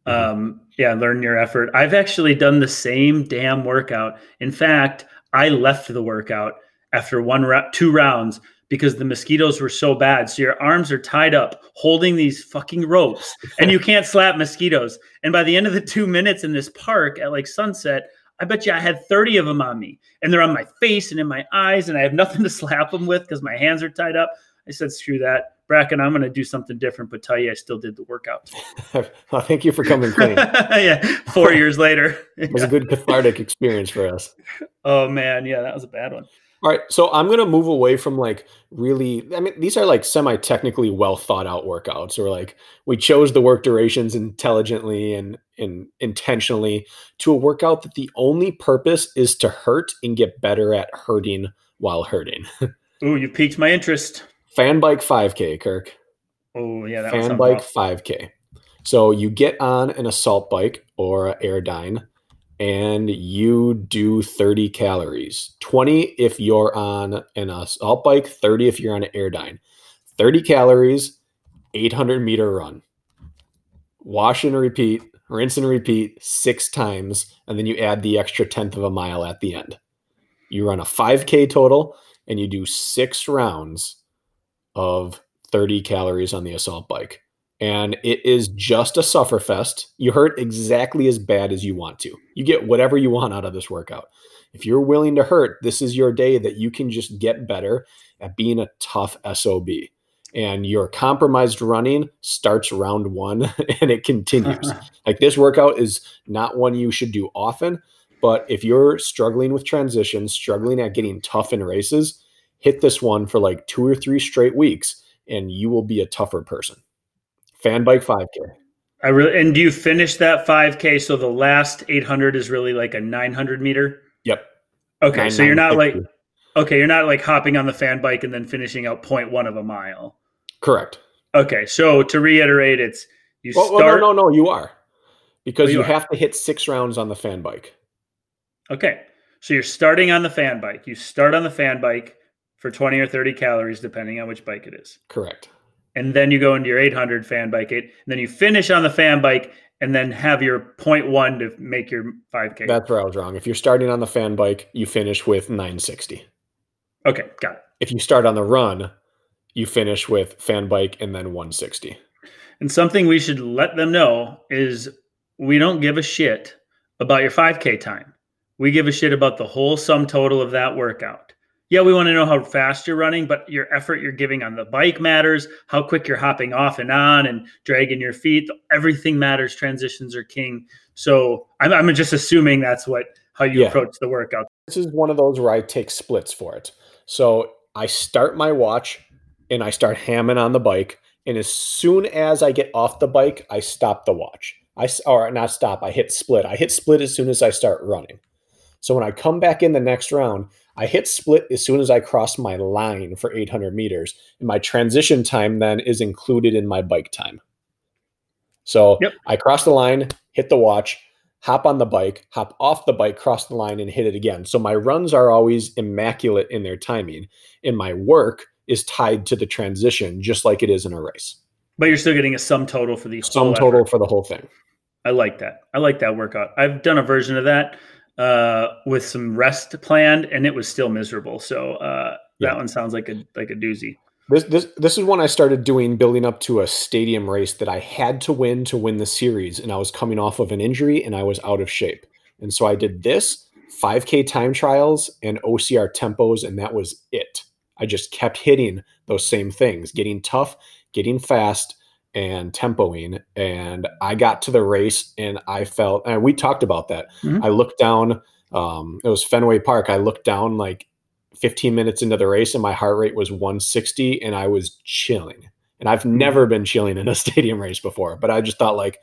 Mhm. Um, yeah, learn your effort. I've actually done the same damn workout. In fact, I left the workout after one ra- two rounds because the mosquitoes were so bad. So your arms are tied up holding these fucking ropes and you can't slap mosquitoes. And by the end of the 2 minutes in this park at like sunset, I bet you I had 30 of them on me and they're on my face and in my eyes and I have nothing to slap them with because my hands are tied up. I said, screw that. Bracken, I'm going to do something different, but tell you, I still did the workout. well, thank you for coming clean. Yeah, four years later. It was a good cathartic experience for us. Oh man, yeah, that was a bad one. All right, so I'm gonna move away from like really. I mean, these are like semi-technically well thought out workouts, or like we chose the work durations intelligently and and intentionally to a workout that the only purpose is to hurt and get better at hurting while hurting. Ooh, you piqued my interest. Fan bike 5K, Kirk. Oh yeah, that Fan bike else. 5K. So you get on an assault bike or a Airdyne and you do 30 calories. 20 if you're on an uh, assault bike, 30 if you're on an Airdyne. 30 calories, 800 meter run. Wash and repeat, rinse and repeat six times, and then you add the extra tenth of a mile at the end. You run a 5K total and you do six rounds of 30 calories on the assault bike. And it is just a sufferfest. You hurt exactly as bad as you want to. You get whatever you want out of this workout. If you're willing to hurt, this is your day that you can just get better at being a tough SOB. And your compromised running starts round one and it continues. Like this workout is not one you should do often, but if you're struggling with transitions, struggling at getting tough in races, hit this one for like two or three straight weeks and you will be a tougher person. Fan bike 5K. I really and do you finish that 5K? So the last 800 is really like a 900 meter. Yep. Okay, so you're not like okay, you're not like hopping on the fan bike and then finishing out 0.1 of a mile. correct. Okay, so to reiterate, it's you Well, well, start. no, no, no, you are because Oh, you you are. have to hit six rounds on the fan bike. Okay, so you're starting on the fan bike. You start on the fan bike for 20 or 30 calories, depending on which bike it is. Correct. And then you go into your 800 fan bike eight, and then you finish on the fan bike, and then have your point 0.1 to make your 5K. That's where I was wrong. If you're starting on the fan bike, you finish with 960. okay, got it. If you start on the run, you finish with fan bike and then 160. And something we should let them know is we don't give a shit about your 5K time. We give a shit about the whole sum total of that workout. Yeah, we want to know how fast you're running, but your effort you're giving on the bike matters, how quick you're hopping off and on and dragging your feet. Everything matters. Transitions are king. So I'm, I'm just assuming that's what how you Yeah. approach the workout. This is one of those where I take splits for it. So I start my watch and I start hamming on the bike. And as soon as I get off the bike, I stop the watch. I or not stop. I hit split. I hit split as soon as I start running. So when I come back in the next round, I hit split as soon as I cross my line for 800 meters. And my transition time then is included in my bike time. So Yep. I cross the line, hit the watch, hop on the bike, hop off the bike, cross the line, and hit it again. So my runs are always immaculate in their timing, and my work is tied to the transition, just like it is in a race. But you're still getting a sum total for the sum total effort. for the whole thing. I like that. I like that workout. I've done a version of that uh, with some rest planned, and it was still miserable. So uh, yeah. that one sounds like a like a doozy. This this this is when I started doing building up to a stadium race that I had to win to win the series, and I was coming off of an injury and I was out of shape, and so I did this 5K time trials and OCR tempos, and that was it. I just kept hitting those same things, getting tough, getting fast, and tempoing. And I got to the race and I felt, and we talked about that. Mm-hmm. I looked down, um, it was Fenway Park. I looked down like 15 minutes into the race and my heart rate was 160 and I was chilling. And I've mm-hmm. never been chilling in a stadium race before, but I just thought like,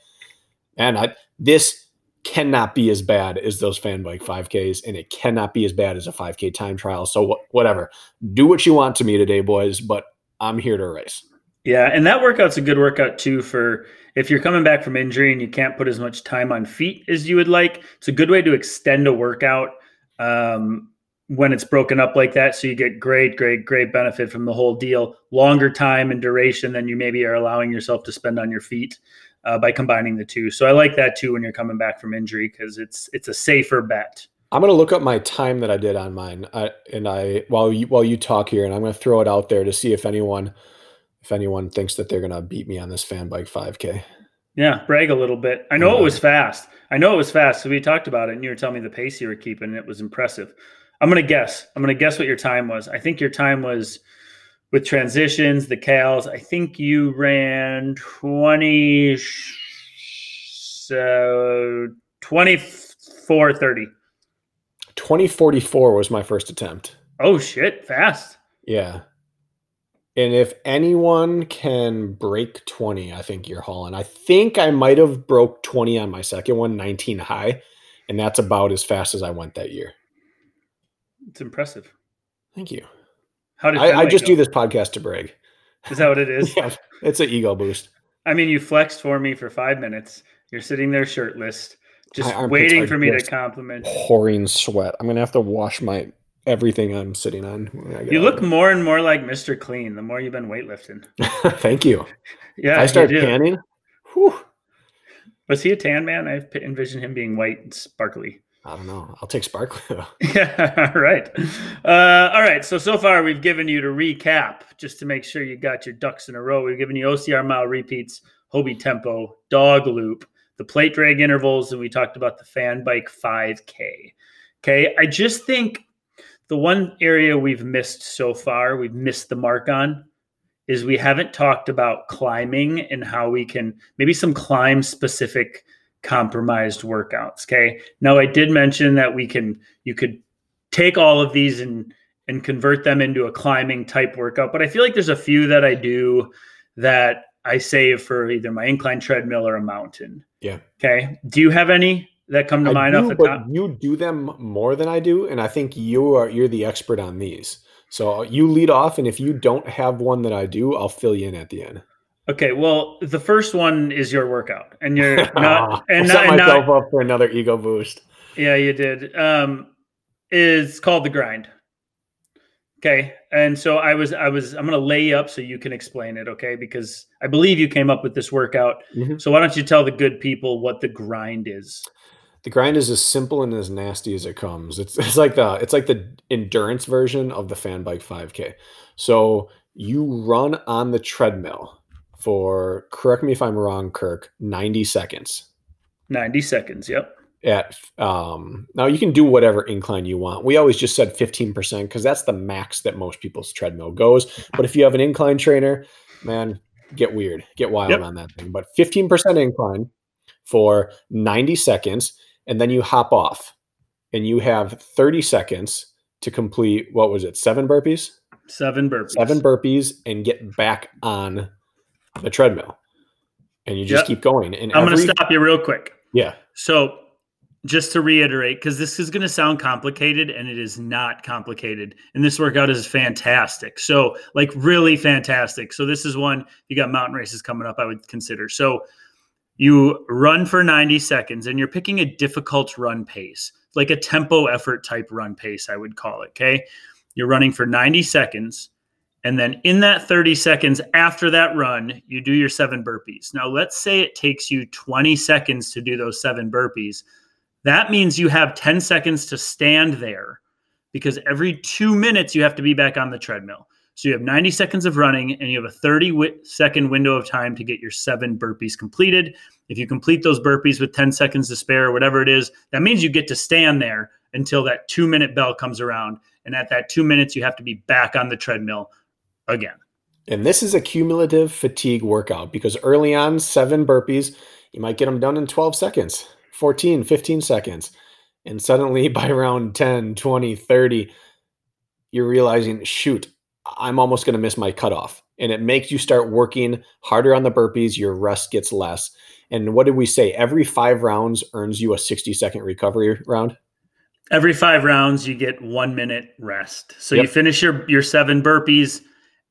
and I, this cannot be as bad as those fan bike 5Ks and it cannot be as bad as a 5K time trial. So wh- whatever, do what you want to me today, boys, but I'm here to race. Yeah, and that workout's a good workout too for if you're coming back from injury and you can't put as much time on feet as you would like. It's a good way to extend a workout um, when it's broken up like that, so you get great, great, great benefit from the whole deal. Longer time and duration than you maybe are allowing yourself to spend on your feet uh, by combining the two. So I like that too when you're coming back from injury because it's it's a safer bet. I'm gonna look up my time that I did on mine, I, and I while you while you talk here, and I'm gonna throw it out there to see if anyone if anyone thinks that they're gonna beat me on this fan bike 5K. Yeah, brag a little bit. I know it was fast. I know it was fast. So we talked about it, and you were telling me the pace you were keeping, and it was impressive. I'm gonna guess. I'm gonna guess what your time was. I think your time was with transitions, the cows. I think you ran 20 so uh, 24 30. 2044 was my first attempt. Oh shit, fast. Yeah. And if anyone can break 20, I think you're hauling. I think I might have broke 20 on my second one, 19 high, and that's about as fast as I went that year. It's impressive. Thank you. How did I, I just go? do this podcast to brag? Is that what it is? yeah, it's an ego boost. I mean, you flexed for me for five minutes. You're sitting there shirtless, just waiting for me to compliment. Pouring sweat. I'm gonna have to wash my everything I'm sitting on. You look more and more like Mr. Clean the more you've been weightlifting. Thank you. Yeah, I start tanning. Whew. Was he a tan man? I envision him being white and sparkly. I don't know. I'll take sparkly. yeah, right. Uh, all right. So so far we've given you to recap just to make sure you got your ducks in a row. We've given you OCR mile repeats, Hobie tempo, dog loop, the plate drag intervals, and we talked about the fan bike 5K. Okay. I just think the one area we've missed so far, we've missed the mark on, is we haven't talked about climbing and how we can maybe some climb specific compromised workouts. Okay. Now I did mention that we can you could take all of these and and convert them into a climbing type workout, but I feel like there's a few that I do that I save for either my incline treadmill or a mountain. Yeah. Okay. Do you have any that come to I mind do, off the but top? You do them more than I do, and I think you are you're the expert on these. So you lead off, and if you don't have one that I do, I'll fill you in at the end. Okay, well, the first one is your workout, and you're not and set not, myself not, up for another ego boost. Yeah, you did. Um, is called the grind. Okay, and so I was, I was, I'm going to lay you up so you can explain it. Okay, because I believe you came up with this workout. Mm-hmm. So why don't you tell the good people what the grind is? The grind is as simple and as nasty as it comes. It's it's like the it's like the endurance version of the fan bike 5K. So you run on the treadmill for correct me if I'm wrong, Kirk, 90 seconds. 90 seconds, yep. At um now you can do whatever incline you want. We always just said 15% because that's the max that most people's treadmill goes. But if you have an incline trainer, man, get weird, get wild yep. on that thing. But 15% incline for 90 seconds, and then you hop off and you have 30 seconds to complete what was it, seven burpees? Seven burpees. Seven burpees and get back on the treadmill and you just yep. keep going. And I'm every, going to stop you real quick. Yeah. So just to reiterate, because this is going to sound complicated and it is not complicated. And this workout is fantastic. So, like, really fantastic. So, this is one you got mountain races coming up, I would consider. So, you run for 90 seconds and you're picking a difficult run pace, like a tempo effort type run pace, I would call it. Okay. You're running for 90 seconds And then in that 30 seconds after that run, you do your seven burpees. Now, let's say it takes you 20 seconds to do those seven burpees. That means you have 10 seconds to stand there because every two minutes you have to be back on the treadmill. So you have 90 seconds of running and you have a 30 second window of time to get your seven burpees completed. If you complete those burpees with 10 seconds to spare or whatever it is, that means you get to stand there until that two minute bell comes around. And at that two minutes, you have to be back on the treadmill again. And this is a cumulative fatigue workout because early on, seven burpees, you might get them done in 12 seconds, 14, 15 seconds. And suddenly by around 10, 20, 30, you're realizing, shoot, I'm almost going to miss my cutoff. And it makes you start working harder on the burpees. Your rest gets less. And what did we say? Every five rounds earns you a 60 second recovery round. Every five rounds, you get one minute rest. So yep. you finish your, your seven burpees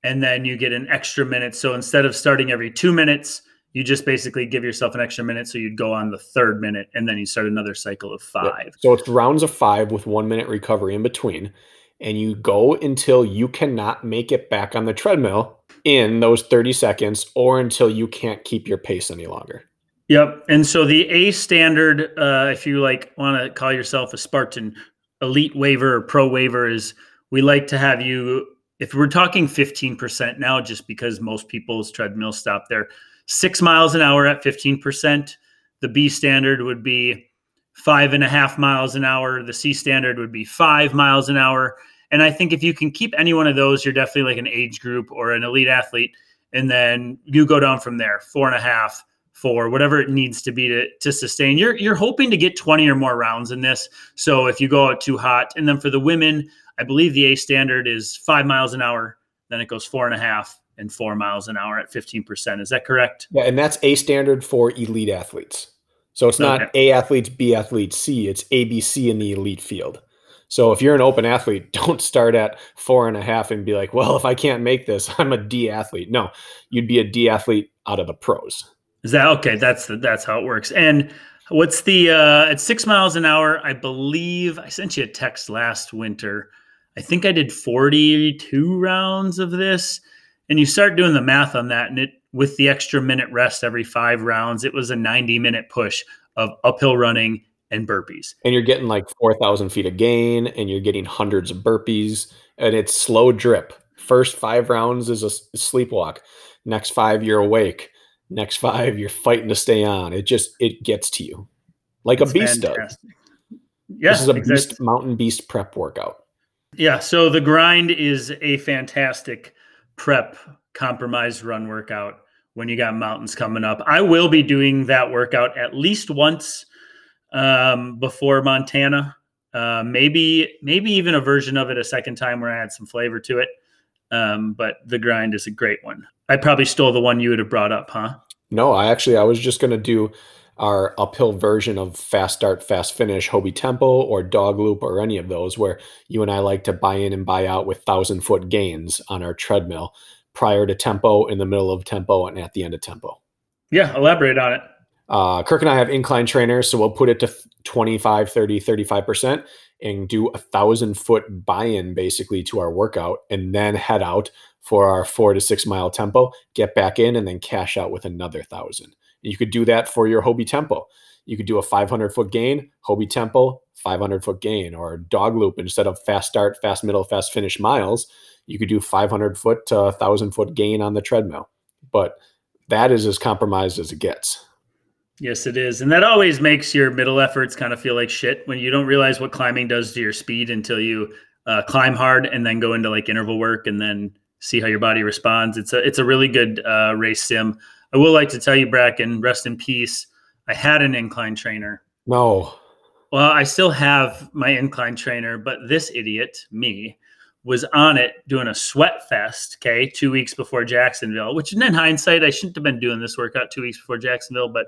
and then you get an extra minute. So instead of starting every two minutes, you just basically give yourself an extra minute. So you'd go on the third minute and then you start another cycle of five. Yep. So it's rounds of five with one minute recovery in between. And you go until you cannot make it back on the treadmill in those 30 seconds or until you can't keep your pace any longer. Yep. And so the A standard, uh, if you like want to call yourself a Spartan elite waiver or pro waiver, is we like to have you, if we're talking 15% now, just because most people's treadmill stop there, six miles an hour at 15%. The B standard would be five and a half miles an hour. The C standard would be five miles an hour. And I think if you can keep any one of those, you're definitely like an age group or an elite athlete. And then you go down from there, four and a half, four, whatever it needs to be to, to sustain. You're you're hoping to get 20 or more rounds in this. So if you go out too hot, and then for the women, I believe the A standard is five miles an hour, then it goes four and a half and four miles an hour at 15%. Is that correct? Yeah, and that's A standard for elite athletes. So it's not okay. A athletes, B athletes, C. It's A, B, C in the elite field. So if you're an open athlete, don't start at four and a half and be like, well, if I can't make this, I'm a D athlete. No, you'd be a D athlete out of the pros. Is that okay? That's the, that's how it works. And what's the uh, at six miles an hour? I believe I sent you a text last winter. I think I did 42 rounds of this, and you start doing the math on that, and it with the extra minute rest every five rounds, it was a 90 minute push of uphill running and burpees. And you're getting like 4,000 feet of gain, and you're getting hundreds of burpees, and it's slow drip. First five rounds is a sleepwalk. Next five, you're awake next five you're fighting to stay on it just it gets to you like a beast fantastic. does yeah this is a exactly. beast mountain beast prep workout yeah so the grind is a fantastic prep compromised run workout when you got mountains coming up i will be doing that workout at least once um, before montana uh, maybe maybe even a version of it a second time where i add some flavor to it um, but the grind is a great one. I probably stole the one you would have brought up, huh? No, I actually I was just to do our uphill version of fast start, fast finish, Hobie Tempo or dog loop or any of those where you and I like to buy in and buy out with thousand foot gains on our treadmill prior to tempo, in the middle of tempo, and at the end of tempo. Yeah, elaborate on it. Uh, Kirk and I have incline trainers, so we'll put it to 25, 30, 35% and do a thousand foot buy in basically to our workout and then head out for our four to six mile tempo, get back in, and then cash out with another thousand. You could do that for your Hobie tempo. You could do a 500 foot gain, Hobie tempo, 500 foot gain, or dog loop instead of fast start, fast middle, fast finish miles. You could do 500 foot to 1,000 foot gain on the treadmill. But that is as compromised as it gets. Yes, it is. And that always makes your middle efforts kind of feel like shit when you don't realize what climbing does to your speed until you uh, climb hard and then go into like interval work and then see how your body responds. It's a it's a really good uh, race sim. I will like to tell you, Bracken, rest in peace. I had an incline trainer. No. Well, I still have my incline trainer, but this idiot, me, was on it doing a sweat fest, okay, two weeks before Jacksonville, which in hindsight, I shouldn't have been doing this workout two weeks before Jacksonville, but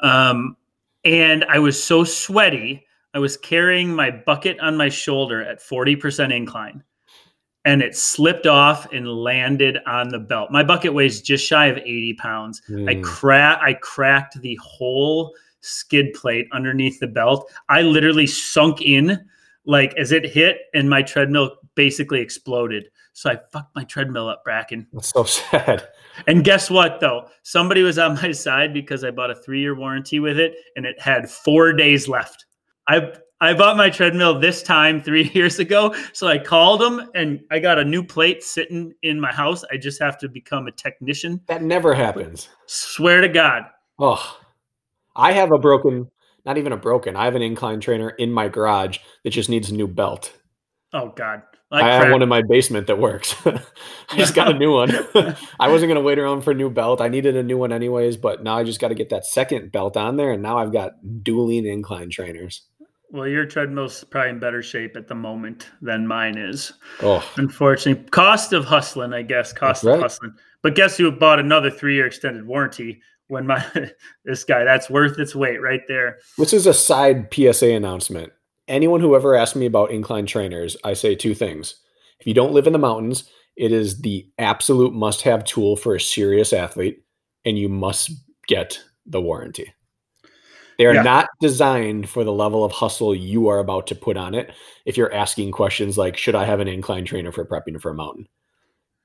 um, and I was so sweaty. I was carrying my bucket on my shoulder at 40% incline and it slipped off and landed on the belt. My bucket weighs just shy of 80 pounds. Mm. I cra- I cracked the whole skid plate underneath the belt. I literally sunk in like as it hit and my treadmill basically exploded. So I fucked my treadmill up, Bracken. That's so sad. And guess what, though? Somebody was on my side because I bought a three year warranty with it and it had four days left. I I bought my treadmill this time three years ago. So I called them and I got a new plate sitting in my house. I just have to become a technician. That never happens. Swear to God. Oh, I have a broken, not even a broken, I have an incline trainer in my garage that just needs a new belt. Oh, God. I have one in my basement that works. I just got a new one. I wasn't going to wait around for a new belt. I needed a new one anyways, but now I just got to get that second belt on there. And now I've got dueling incline trainers. Well, your treadmill's probably in better shape at the moment than mine is. Oh, Unfortunately, cost of hustling, I guess. Cost right. of hustling. But guess who bought another three-year extended warranty? When my this guy, that's worth its weight right there. this is a side PSA announcement. Anyone who ever asks me about incline trainers, I say two things. If you don't live in the mountains, it is the absolute must have tool for a serious athlete, and you must get the warranty. They are Yeah. not designed for the level of hustle you are about to put on it. If you're asking questions like, should I have an incline trainer for prepping for a mountain?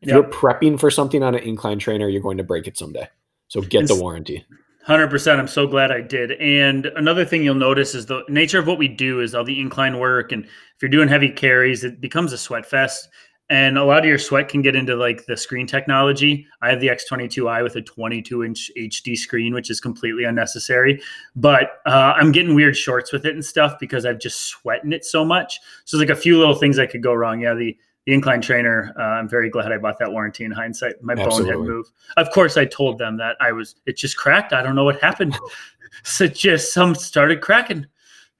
If Yeah. you're prepping for something on an incline trainer, you're going to break it someday. So get the warranty. Hundred percent. I'm so glad I did. And another thing you'll notice is the nature of what we do is all the incline work, and if you're doing heavy carries, it becomes a sweat fest. And a lot of your sweat can get into like the screen technology. I have the X22i with a 22 inch HD screen, which is completely unnecessary. But uh, I'm getting weird shorts with it and stuff because I've just sweating it so much. So there's like a few little things that could go wrong. Yeah, the the incline trainer. Uh, I'm very glad I bought that warranty in hindsight. My bonehead move. Of course, I told them that I was. It just cracked. I don't know what happened. so just some started cracking.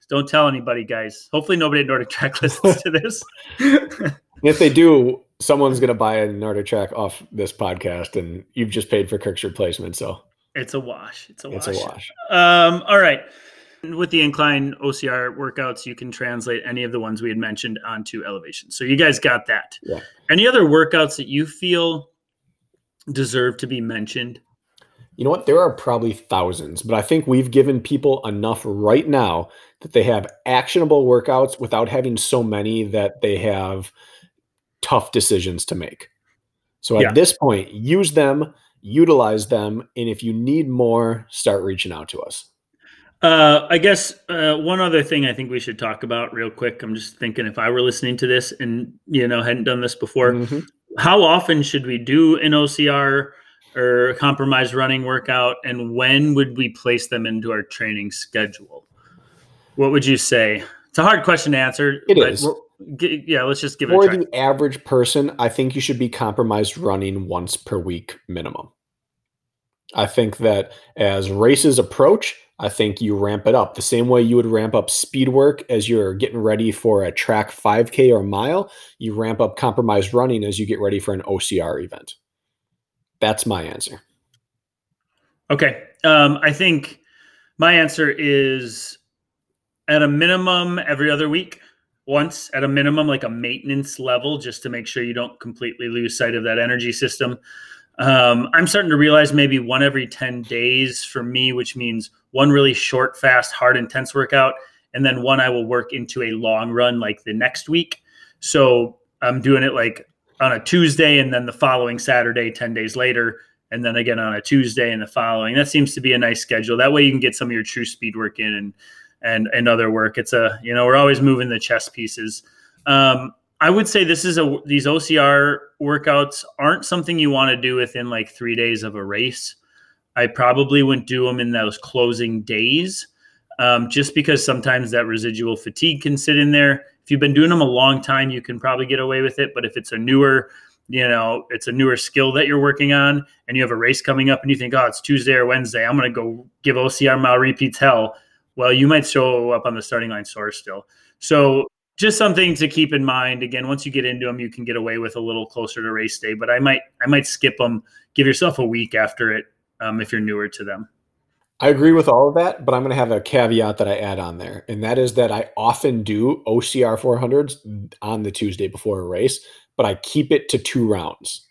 Don't tell anybody, guys. Hopefully, nobody at Nordic Track listens to this. If they do, someone's going to buy a NordicTrack off this podcast, and you've just paid for Kirk's replacement. So it's a wash. It's a wash. it's a wash. Um, all right. With the incline OCR workouts, you can translate any of the ones we had mentioned onto elevation. So you guys got that. Yeah. Any other workouts that you feel deserve to be mentioned? You know what? There are probably thousands, but I think we've given people enough right now that they have actionable workouts without having so many that they have tough decisions to make. So at Yeah. this point, use them, utilize them, and if you need more, start reaching out to us. Uh, I guess uh, one other thing I think we should talk about real quick. I'm just thinking if I were listening to this and you know hadn't done this before, Mhm. how often should we do an OCR or a compromised running workout, and when would we place them into our training schedule? What would you say? It's a hard question to answer. It but is. G- Yeah, let's just give it For a try. the average person, I think you should be compromised running once per week minimum. I think that as races approach, I think you ramp it up the same way you would ramp up speed work as you're getting ready for a track 5K or mile. You ramp up compromised running as you get ready for an OCR event. That's my answer. Okay. Um, I think my answer is at a minimum every other week, once at a minimum, like a maintenance level, just to make sure you don't completely lose sight of that energy system. Um, I'm starting to realize maybe one every 10 days for me, which means one really short, fast, hard, intense workout, and then one I will work into a long run like the next week. So I'm doing it like on a Tuesday and then the following Saturday, 10 days later, and then again on a Tuesday and the following. That seems to be a nice schedule. That way you can get some of your true speed work in and and and other work. It's a you know we're always moving the chess pieces. Um, I would say this is a these OCR workouts aren't something you want to do within like three days of a race. I probably wouldn't do them in those closing days, um, just because sometimes that residual fatigue can sit in there. If you've been doing them a long time, you can probably get away with it. But if it's a newer you know it's a newer skill that you're working on and you have a race coming up and you think oh it's tuesday or wednesday i'm going to go give ocr mile repeats hell well you might show up on the starting line sore still so just something to keep in mind again once you get into them you can get away with a little closer to race day but i might i might skip them give yourself a week after it um, if you're newer to them I agree with all of that, but I'm going to have a caveat that I add on there. And that is that I often do OCR 400s on the Tuesday before a race, but I keep it to two rounds.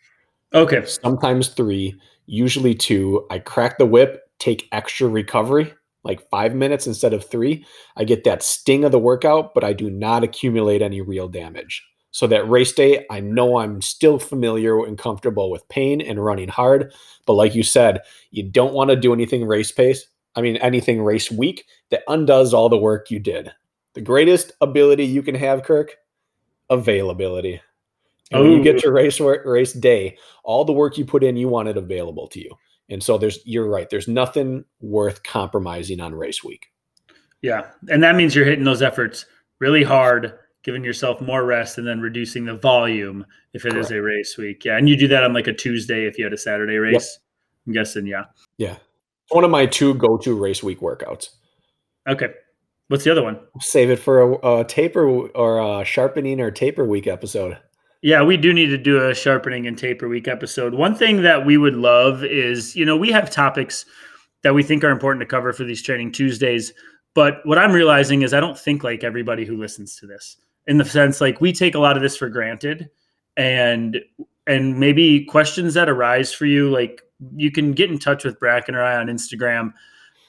okay sometimes three, usually two. I crack the whip, take extra recovery, like five minutes instead of three. I get that sting of the workout, but I do not accumulate any real damage. so that race day, I know I'm still familiar and comfortable with pain and running hard. But like you said, you don't want to do anything race pace. I mean, anything race week that undoes all the work you did. The greatest ability you can have, Kirk, availability. And when you get to race race day, all the work you put in, you want it available to you. And so there's you're right. There's nothing worth compromising on race week. Yeah. And that means you're hitting those efforts really hard, giving yourself more rest and then reducing the volume if it Correct. is a race week. Yeah. And you do that on like a Tuesday if you had a Saturday race. Yep. I'm guessing, yeah. Yeah. One of my two go-to race week workouts. Okay. What's the other one? Save it for a, a taper or a sharpening or taper week episode. Yeah, we do need to do a sharpening and taper week episode. One thing that we would love is, you know, we have topics that we think are important to cover for these training Tuesdays. But what I'm realizing is I don't think like everybody who listens to this in the sense like we take a lot of this for granted and and maybe questions that arise for you like you can get in touch with Bracken or I on Instagram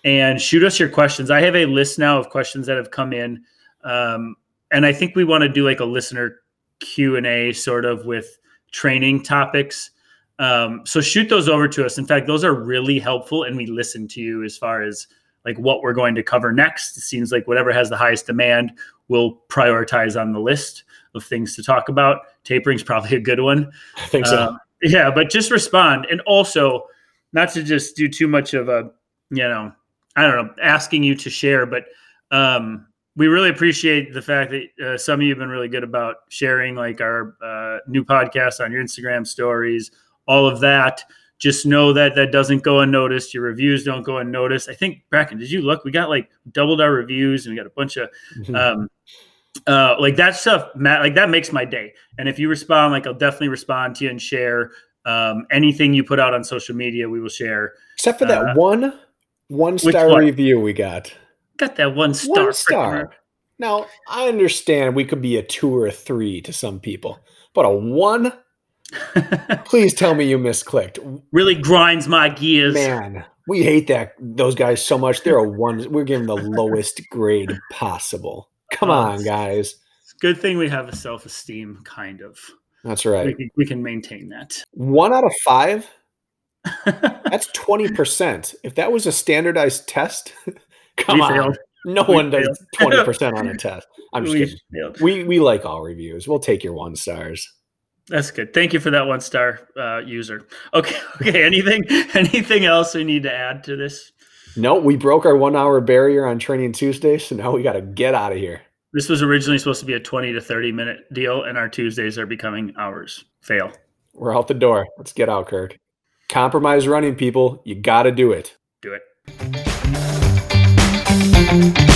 and shoot us your questions. I have a list now of questions that have come in. Um, and I think we want to do like a listener Q and A sort of with training topics. Um, so shoot those over to us. In fact, those are really helpful, and we listen to you as far as like what we're going to cover next. It seems like whatever has the highest demand, we'll prioritize on the list of things to talk about. Tapering's probably a good one. I think so. Uh, yeah, but just respond, and also not to just do too much of a, you know, I don't know, asking you to share, but um, we really appreciate the fact that uh, some of you have been really good about sharing like our uh, new podcast on your Instagram stories, all of that. Just know that that doesn't go unnoticed. Your reviews don't go unnoticed. I think Bracken, did you look? We got like doubled our reviews, and we got a bunch of mm-hmm. um, uh, like that stuff. Matt, like that makes my day. And if you respond, like I'll definitely respond to you and share um, anything you put out on social media. We will share, except for that uh, one one star review we got. Got that one star. One star. Now, I understand we could be a two or a three to some people, but a one? Please tell me you misclicked. Really grinds my gears. Man, we hate that those guys so much. They're a one. We're giving the lowest grade possible. Come on, guys. It's a good thing we have a self esteem, kind of. That's right. We can, we can maintain that. One out of five? That's 20%. If that was a standardized test, Come we on. Failed. No we one does twenty percent on a test. I'm just we kidding. Failed. We we like all reviews. We'll take your one stars. That's good. Thank you for that one star uh, user. Okay. Okay. Anything anything else we need to add to this? No, we broke our one hour barrier on Training Tuesday, so now we got to get out of here. This was originally supposed to be a 20 to 30 minute deal, and our Tuesdays are becoming hours. Fail. We're out the door. Let's get out, Kirk. Compromise running, people. You got to do it. Do it. Thank you.